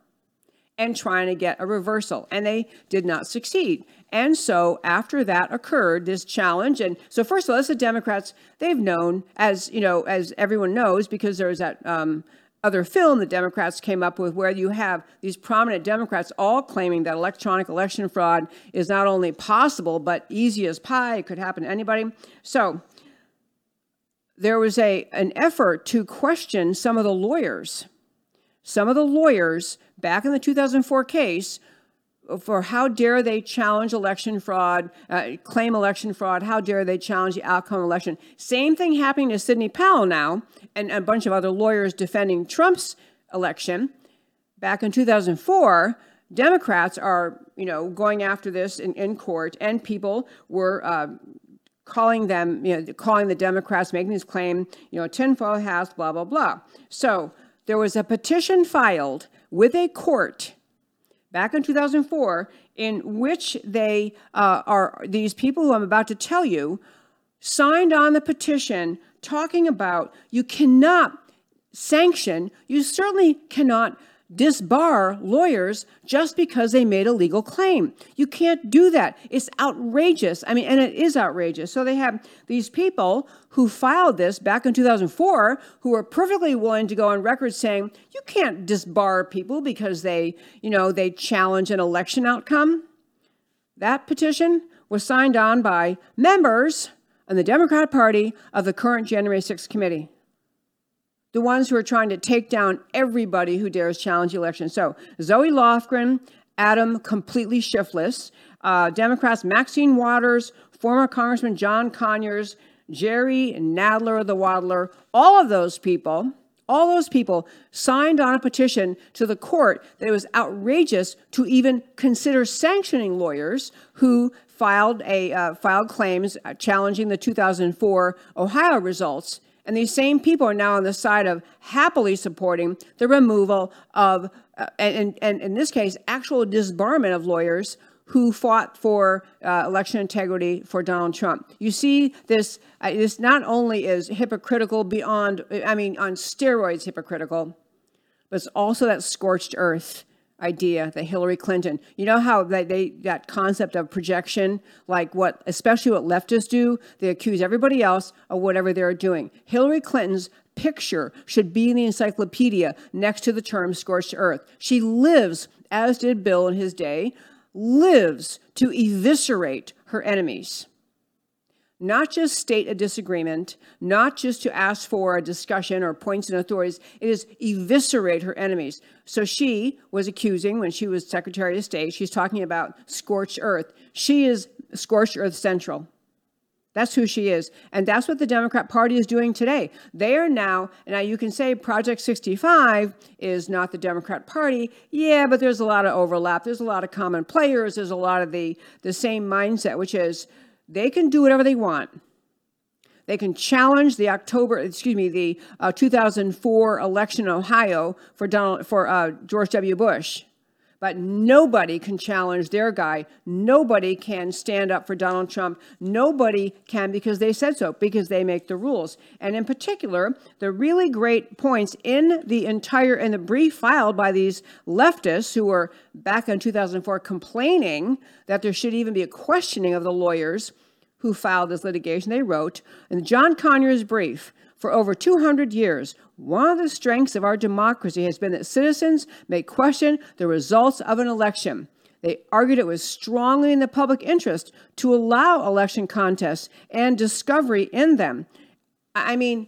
and trying to get a reversal, and they did not succeed. And so after that occurred, this challenge, and so first of all, as the Democrats, they've known, as you know, as everyone knows, because there's that um, other film the Democrats came up with where you have these prominent Democrats all claiming that electronic election fraud is not only possible, but easy as pie. It could happen to anybody. So there was a, an effort to question some of the lawyers. Some of the lawyers back in the 2004 case for how dare they challenge election fraud, uh, claim election fraud, how dare they challenge the outcome of election. Same thing happening to Sidney Powell now and a bunch of other lawyers defending Trump's election. Back in 2004, Democrats are, you know, going after this in, in court, and people were uh, calling them, you know, calling the Democrats, making this claim, you know, tinfoil hats, blah, blah, blah. So there was a petition filed with a court back in 2004 in which they uh, are, these people who I'm about to tell you, signed on the petition talking about you cannot sanction, you certainly cannot disbar lawyers just because they made a legal claim. You can't do that. It's outrageous. I mean, and it is outrageous. So they have these people who filed this back in 2004 who are perfectly willing to go on record saying you can't disbar people because they, you know, they challenge an election outcome. That petition was signed on by members in the Democrat Party of the current January 6th committee the ones who are trying to take down everybody who dares challenge the election. So Zoe Lofgren, Adam completely shiftless, uh, Democrats Maxine Waters, former Congressman John Conyers, Jerry Nadler the Waddler, all of those people, all those people signed on a petition to the court that it was outrageous to even consider sanctioning lawyers who filed a uh, filed claims challenging the 2004 Ohio results and these same people are now on the side of happily supporting the removal of, uh, and, and in this case, actual disbarment of lawyers who fought for uh, election integrity for Donald Trump. You see, this uh, this not only is hypocritical beyond, I mean, on steroids hypocritical, but it's also that scorched earth idea that Hillary Clinton, you know how they, they that concept of projection, like what especially what leftists do, they accuse everybody else of whatever they're doing. Hillary Clinton's picture should be in the encyclopedia next to the term scorched earth. She lives, as did Bill in his day, lives to eviscerate her enemies not just state a disagreement, not just to ask for a discussion or points and authorities, it is eviscerate her enemies. So she was accusing, when she was Secretary of State, she's talking about scorched earth. She is scorched earth central. That's who she is. And that's what the Democrat Party is doing today. They are now, now you can say Project 65 is not the Democrat Party. Yeah, but there's a lot of overlap. There's a lot of common players. There's a lot of the, the same mindset, which is they can do whatever they want. They can challenge the October, excuse me, the uh, 2004 election in Ohio for Donald for uh, George W. Bush, but nobody can challenge their guy. Nobody can stand up for Donald Trump. Nobody can because they said so, because they make the rules. And in particular, the really great points in the entire in the brief filed by these leftists who were back in 2004 complaining that there should even be a questioning of the lawyers who filed this litigation, they wrote in John Conyers' brief For over 200 years, one of the strengths of our democracy has been that citizens may question the results of an election. They argued it was strongly in the public interest to allow election contests and discovery in them. I mean,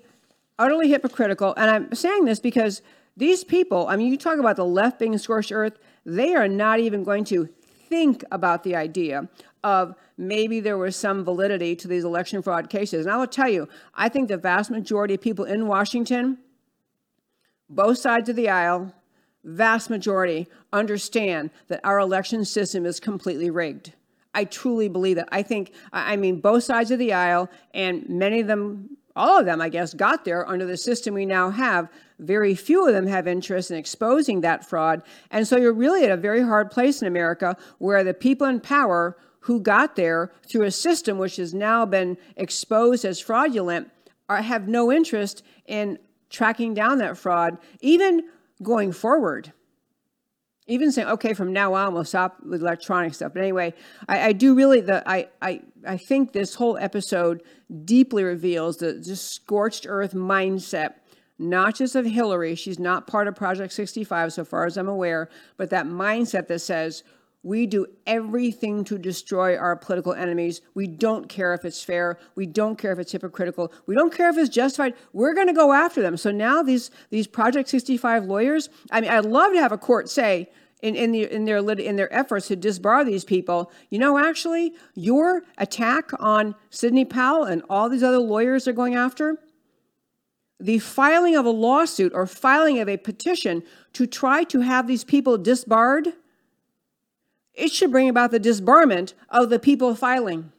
utterly hypocritical. And I'm saying this because these people, I mean, you talk about the left being scorched earth, they are not even going to think about the idea of maybe there was some validity to these election fraud cases. And I will tell you, I think the vast majority of people in Washington, both sides of the aisle, vast majority understand that our election system is completely rigged. I truly believe that. I think, I mean, both sides of the aisle, and many of them, all of them, I guess, got there under the system we now have. Very few of them have interest in exposing that fraud. And so you're really at a very hard place in America where the people in power who got there through a system which has now been exposed as fraudulent are, have no interest in tracking down that fraud, even going forward. Even saying, okay, from now on we'll stop with electronic stuff. But anyway, I, I do really the I, I I think this whole episode deeply reveals the just scorched earth mindset not just of Hillary, she's not part of Project 65 so far as I'm aware, but that mindset that says we do everything to destroy our political enemies. We don't care if it's fair. We don't care if it's hypocritical. We don't care if it's justified. We're going to go after them. So now these these Project 65 lawyers, I mean, I'd love to have a court say in, in, the, in, their, in their efforts to disbar these people, you know, actually, your attack on Sidney Powell and all these other lawyers are going after, the filing of a lawsuit or filing of a petition to try to have these people disbarred – it should bring about the disbarment of the people filing.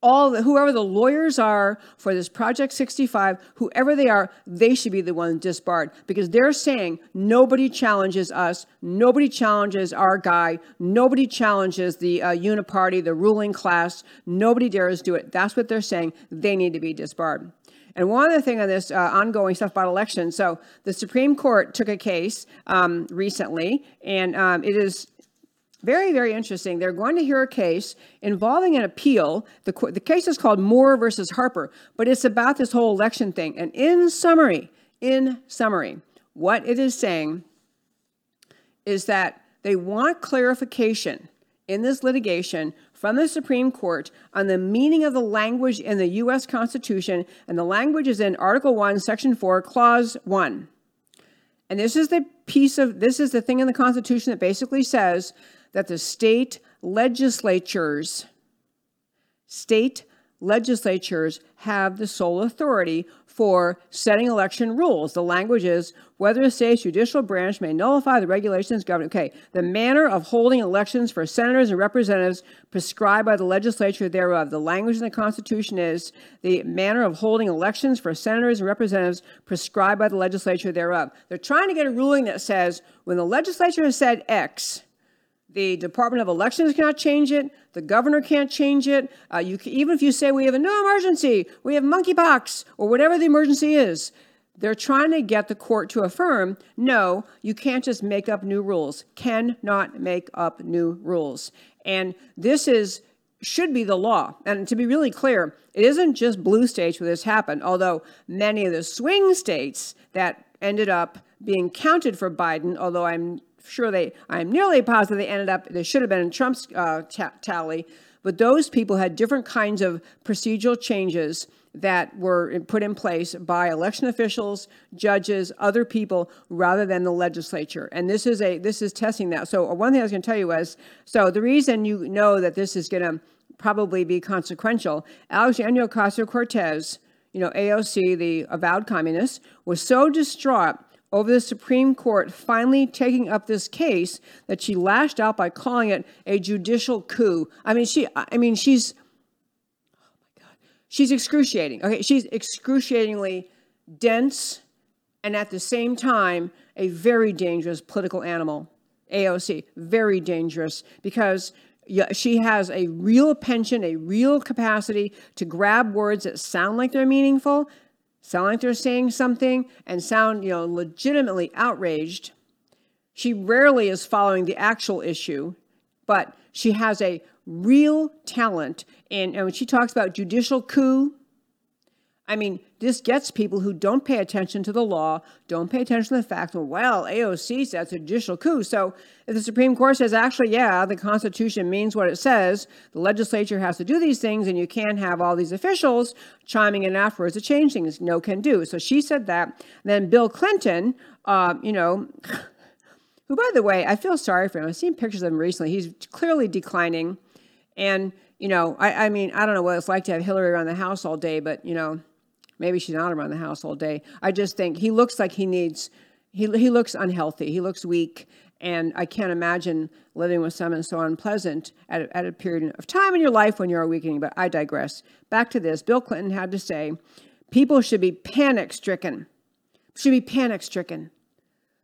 All the, whoever the lawyers are for this Project 65, whoever they are, they should be the ones disbarred because they're saying nobody challenges us, nobody challenges our guy, nobody challenges the uh, uniparty, the ruling class, nobody dares do it. That's what they're saying. They need to be disbarred. And one other thing on this uh, ongoing stuff about elections. So the Supreme Court took a case um, recently, and um, it is very, very interesting. They're going to hear a case involving an appeal. The, the case is called Moore versus Harper, but it's about this whole election thing. And in summary, in summary, what it is saying is that they want clarification in this litigation from the Supreme Court on the meaning of the language in the U.S. Constitution, and the language is in Article 1, Section 4, Clause 1. And this is the piece of, this is the thing in the Constitution that basically says that the state legislatures, state legislatures have the sole authority for setting election rules. The language is whether a state's judicial branch may nullify the regulations governing. Okay, the manner of holding elections for senators and representatives prescribed by the legislature thereof. The language in the Constitution is the manner of holding elections for senators and representatives prescribed by the legislature thereof. They're trying to get a ruling that says when the legislature has said X, the Department of Elections cannot change it. The governor can't change it. Uh, you can, even if you say we have a no emergency, we have monkeypox, or whatever the emergency is, they're trying to get the court to affirm no, you can't just make up new rules. Cannot make up new rules. And this is should be the law. And to be really clear, it isn't just blue states where this happened, although many of the swing states that ended up being counted for Biden, although I'm sure they, I'm nearly positive they ended up, they should have been in Trump's uh, t- tally, but those people had different kinds of procedural changes that were put in place by election officials, judges, other people, rather than the legislature. And this is a this is testing that. So one thing I was going to tell you was so the reason you know that this is going to probably be consequential. Alexandria Ocasio Cortez, you know AOC, the avowed communist, was so distraught over the Supreme Court finally taking up this case that she lashed out by calling it a judicial coup. I mean, she, I mean, she's, oh my God, she's excruciating. Okay, she's excruciatingly dense and at the same time a very dangerous political animal. AOC, very dangerous because she has a real penchant, a real capacity to grab words that sound like they're meaningful, sound like they're saying something and sound, you know, legitimately outraged. She rarely is following the actual issue, but she has a real talent. And, and when she talks about judicial coup, I mean, this gets people who don't pay attention to the law, don't pay attention to the fact that, well, AOC says a judicial coup. So if the Supreme Court says, actually, yeah, the Constitution means what it says, the legislature has to do these things, and you can't have all these officials chiming in afterwards to change things. No can do. So she said that. Then Bill Clinton, uh, you know, who, by the way, I feel sorry for him. I've seen pictures of him recently. He's clearly declining. And, you know, I, I mean, I don't know what it's like to have Hillary around the house all day, but, you know, Maybe she's not around the house all day. I just think he looks like he needs, he, he looks unhealthy. He looks weak. And I can't imagine living with someone so unpleasant at a, at a period of time in your life when you're awakening. But I digress. Back to this. Bill Clinton had to say people should be panic stricken, should be panic stricken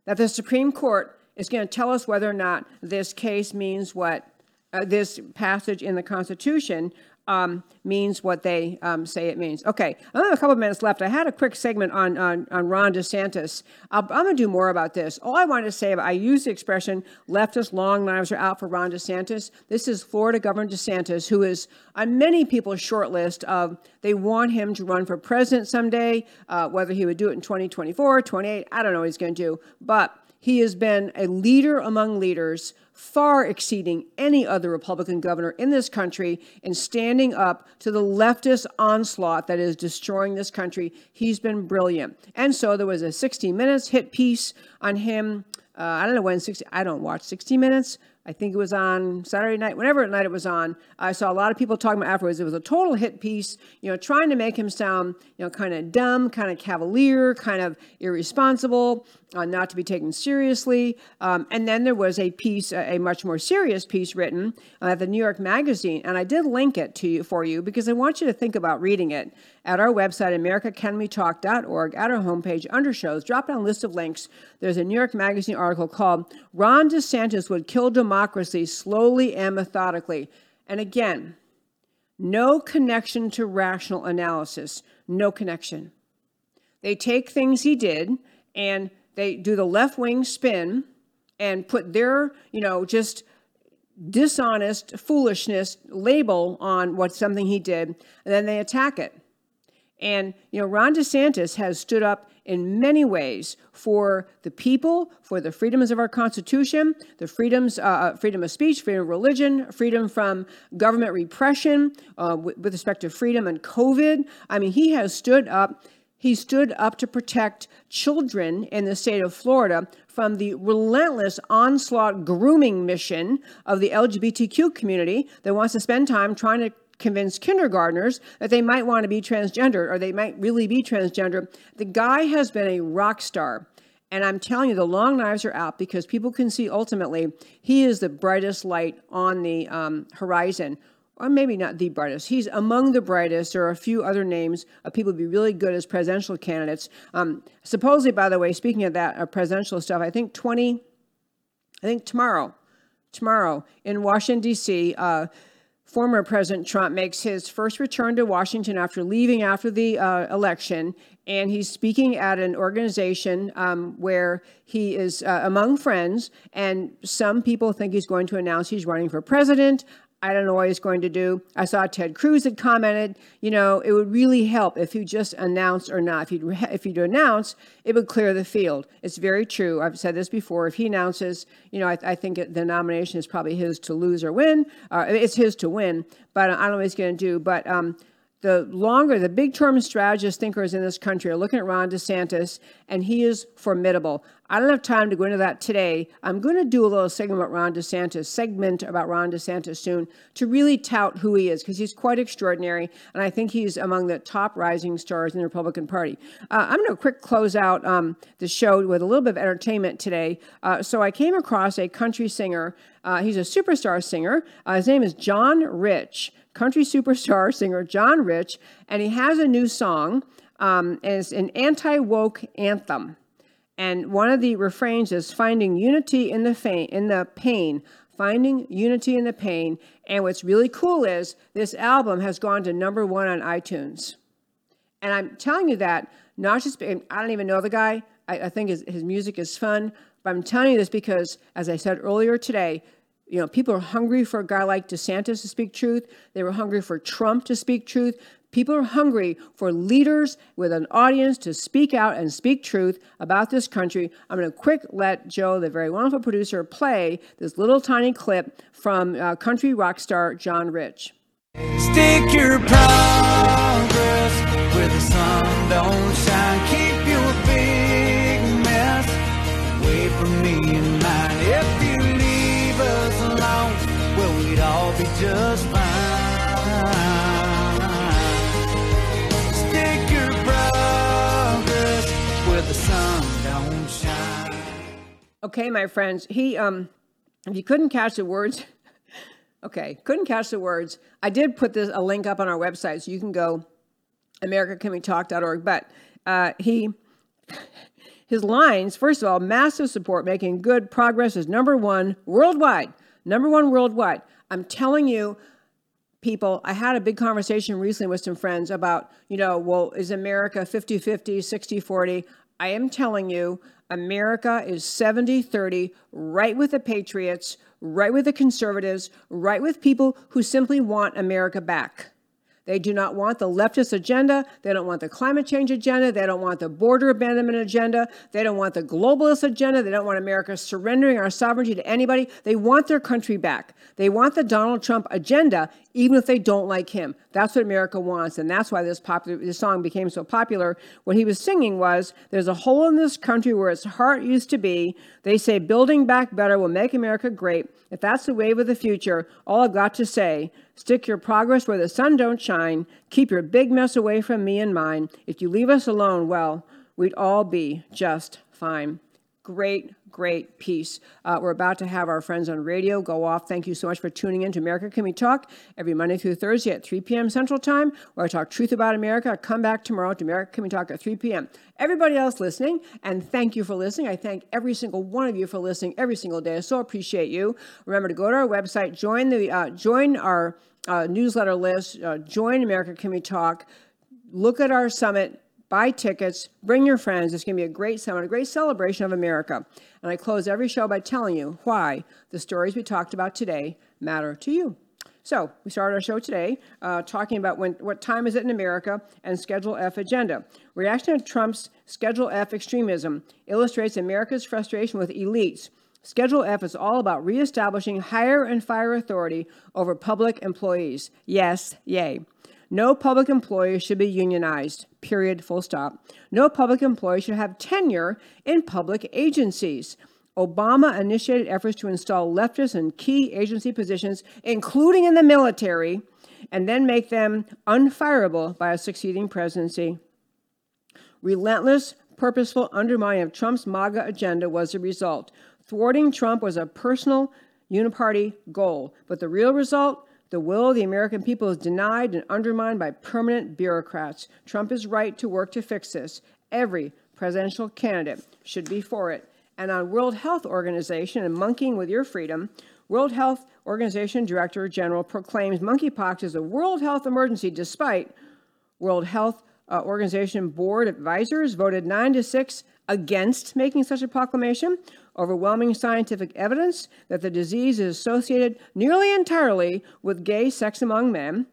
that the Supreme Court is going to tell us whether or not this case means what uh, this passage in the Constitution um, means what they um, say it means. Okay, I have a couple of minutes left. I had a quick segment on, on, on Ron DeSantis. i am going to do more about this. All I wanted to say, I use the expression leftist long knives are out for Ron DeSantis. This is Florida Governor DeSantis, who is on many people's short list of they want him to run for president someday, uh, whether he would do it in 2024, 28, I don't know what he's going to do. But he has been a leader among leaders, far exceeding any other Republican governor in this country in standing up to the leftist onslaught that is destroying this country. He's been brilliant. And so there was a 60 Minutes hit piece on him. Uh, I don't know when 60, I don't watch 60 Minutes, I think it was on Saturday night, whenever night it was on. I saw a lot of people talking about afterwards. It was a total hit piece, you know, trying to make him sound, you know, kind of dumb, kind of cavalier, kind of irresponsible, uh, not to be taken seriously. Um, and then there was a piece, a, a much more serious piece written uh, at the New York Magazine, and I did link it to you for you because I want you to think about reading it at our website, AmericaCanWeTalk.org, at our homepage under shows, drop down list of links. There's a New York Magazine article called Ron DeSantis Would Kill Democracy Slowly and Methodically. And again, no connection to rational analysis, no connection. They take things he did and they do the left wing spin and put their, you know, just dishonest foolishness label on what something he did, and then they attack it. And, you know, Ron DeSantis has stood up in many ways for the people, for the freedoms of our Constitution, the freedoms, uh, uh freedom of speech, freedom of religion, freedom from government repression, uh, with, with respect to freedom and COVID. I mean, he has stood up. He stood up to protect children in the state of Florida from the relentless onslaught grooming mission of the LGBTQ community that wants to spend time trying to convince kindergartners that they might want to be transgender or they might really be transgender. The guy has been a rock star. And I'm telling you, the long knives are out because people can see ultimately he is the brightest light on the um, horizon. Or maybe not the brightest. He's among the brightest. There are a few other names of people who'd be really good as presidential candidates. Um, supposedly, by the way, speaking of that uh, presidential stuff, I think 20, I think tomorrow, tomorrow in Washington, D.C., uh, former President Trump makes his first return to Washington after leaving after the uh, election, and he's speaking at an organization um, where he is uh, among friends, and some people think he's going to announce he's running for president. I don't know what he's going to do. I saw Ted Cruz had commented, you know, it would really help if he just announced or not. If you if you announce, it would clear the field. It's very true. I've said this before. If he announces, you know, I, I think the nomination is probably his to lose or win. Uh, it's his to win, but I don't know what he's going to do. But um, the longer, the big term strategist thinkers in this country are looking at Ron DeSantis, and he is formidable. I don't have time to go into that today. I'm going to do a little segment about Ron DeSantis, segment about Ron DeSantis soon, to really tout who he is, because he's quite extraordinary, and I think he's among the top rising stars in the Republican Party. Uh, I'm going to quick close out um, the show with a little bit of entertainment today. Uh, so I came across a country singer. Uh, he's a superstar singer. Uh, his name is John Rich country superstar singer John Rich, and he has a new song. Um, it's an anti woke anthem. And one of the refrains is finding unity in the, fa- in the pain, finding unity in the pain. And what's really cool is this album has gone to number one on iTunes. And I'm telling you that not just, I don't even know the guy. I, I think his, his music is fun. But I'm telling you this because, as I said earlier today, you know, people are hungry for a guy like DeSantis to speak truth. They were hungry for Trump to speak truth. People are hungry for leaders with an audience to speak out and speak truth about this country. I'm going to quick let Joe, the very wonderful producer, play this little tiny clip from uh, country rock star John Rich. Stick your progress where the sun don't shine. Keep be just fine. Stick your where the sun don't shine. Okay, my friends, he um, if you couldn't catch the words, okay, couldn't catch the words. I did put this a link up on our website, so you can go americacanwetalk.org. But uh, he. His lines, first of all, massive support, making good progress is number one worldwide. Number one worldwide. I'm telling you, people, I had a big conversation recently with some friends about, you know, well, is America 50 50, 60 40? I am telling you, America is 70 30, right with the patriots, right with the conservatives, right with people who simply want America back. They do not want the leftist agenda. They don't want the climate change agenda. They don't want the border abandonment agenda. They don't want the globalist agenda. They don't want America surrendering our sovereignty to anybody. They want their country back. They want the Donald Trump agenda, even if they don't like him. That's what America wants, and that's why this popular this song became so popular. What he was singing was, "There's a hole in this country where its heart used to be. They say building back better will make America great. If that's the wave of the future, all I've got to say." Stick your progress where the sun don't shine. Keep your big mess away from me and mine. If you leave us alone, well, we'd all be just fine. Great, great piece. Uh, we're about to have our friends on radio go off. Thank you so much for tuning in to America Can We Talk every Monday through Thursday at 3 p.m. Central Time, where I talk truth about America. Come back tomorrow to America Can We Talk at 3 p.m. Everybody else listening, and thank you for listening. I thank every single one of you for listening every single day. I so appreciate you. Remember to go to our website, join the uh, join our uh, newsletter list, uh, join America Can We Talk, look at our summit, buy tickets, bring your friends. It's going to be a great summit, a great celebration of America. And I close every show by telling you why the stories we talked about today matter to you. So we started our show today uh, talking about when, what time is it in America and Schedule F agenda. Reaction to Trump's Schedule F extremism illustrates America's frustration with elites. Schedule F is all about reestablishing hire and fire authority over public employees. Yes, yay. No public employee should be unionized, period, full stop. No public employee should have tenure in public agencies. Obama initiated efforts to install leftists in key agency positions, including in the military, and then make them unfireable by a succeeding presidency. Relentless, purposeful undermining of Trump's MAGA agenda was the result. Thwarting Trump was a personal uniparty goal, but the real result the will of the American people is denied and undermined by permanent bureaucrats. Trump is right to work to fix this. Every presidential candidate should be for it. And on World Health Organization and monkeying with your freedom, World Health Organization Director General proclaims monkeypox is a world health emergency despite World Health uh, Organization board advisors voted 9 to 6 against making such a proclamation overwhelming scientific evidence that the disease is associated nearly entirely with gay sex among men.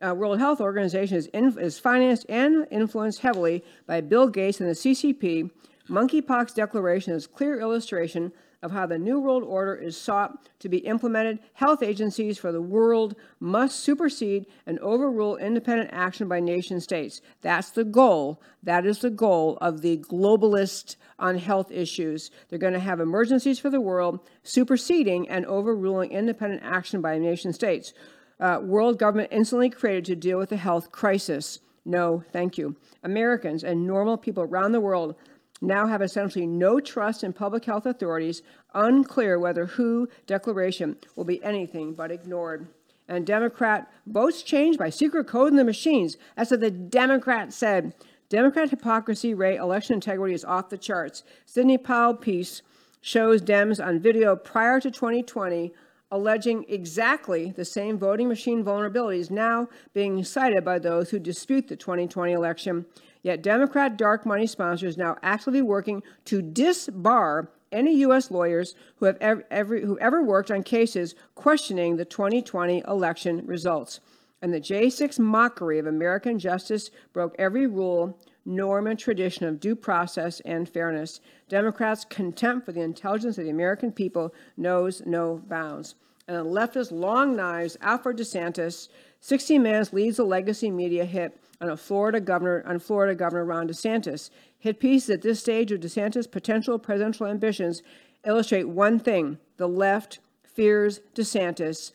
Uh, World Health Organization is, in, is financed and influenced heavily by Bill Gates and the CCP. Monkeypox Declaration is clear illustration of how the New World Order is sought to be implemented, health agencies for the world must supersede and overrule independent action by nation states. That's the goal. That is the goal of the globalist on health issues. They're going to have emergencies for the world, superseding and overruling independent action by nation states. Uh, world government instantly created to deal with the health crisis. No, thank you. Americans and normal people around the world now have essentially no trust in public health authorities, unclear whether WHO declaration will be anything but ignored. And Democrat votes changed by secret code in the machines. That's what the Democrat said. Democrat hypocrisy rate election integrity is off the charts. Sidney Powell piece shows Dems on video prior to 2020 alleging exactly the same voting machine vulnerabilities now being cited by those who dispute the 2020 election. Yet Democrat dark money sponsors now actively working to disbar any U.S. lawyers who have ever, who ever worked on cases questioning the 2020 election results. And the J6 mockery of American justice broke every rule, norm, and tradition of due process and fairness. Democrats' contempt for the intelligence of the American people knows no bounds. And the leftist long knives out for DeSantis. 60 Minutes leads the legacy media hit on Florida governor on Florida Governor Ron DeSantis. Hit pieces at this stage of DeSantis' potential presidential ambitions illustrate one thing: the left fears DeSantis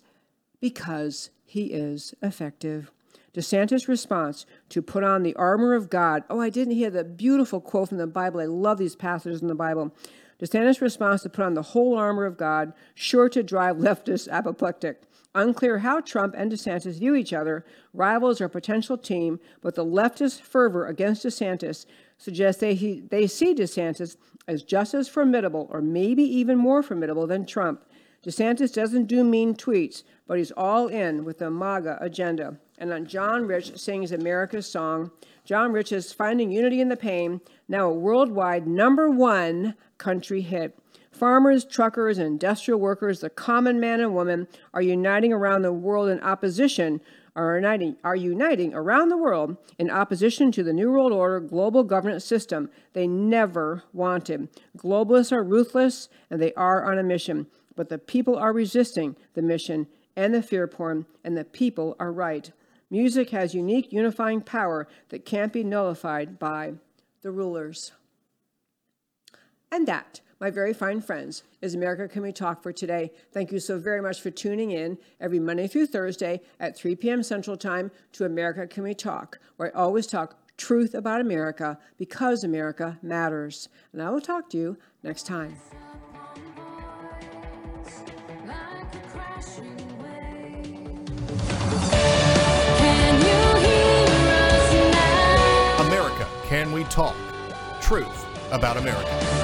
because he is effective. DeSantis' response to put on the armor of God. Oh, I didn't hear the beautiful quote from the Bible. I love these passages in the Bible. DeSantis' response to put on the whole armor of God, sure to drive leftists apoplectic. Unclear how Trump and DeSantis view each other, rivals or potential team, but the leftist fervor against DeSantis suggests they, he, they see DeSantis as just as formidable or maybe even more formidable than Trump. DeSantis doesn't do mean tweets, but he's all in with the MAGA agenda. And on John Rich sings America's song, John Rich is Finding Unity in the Pain, now a worldwide number one country hit. Farmers, truckers, and industrial workers, the common man and woman, are uniting around the world in opposition, are uniting, are uniting around the world in opposition to the New World Order global governance system they never wanted. Globalists are ruthless and they are on a mission, but the people are resisting the mission and the fear porn, and the people are right. Music has unique unifying power that can't be nullified by the rulers. And that my very fine friends, is America Can We Talk for today. Thank you so very much for tuning in every Monday through Thursday at 3 p.m. Central Time to America Can We Talk, where I always talk truth about America because America matters. And I will talk to you next time. America Can We Talk? Truth about America.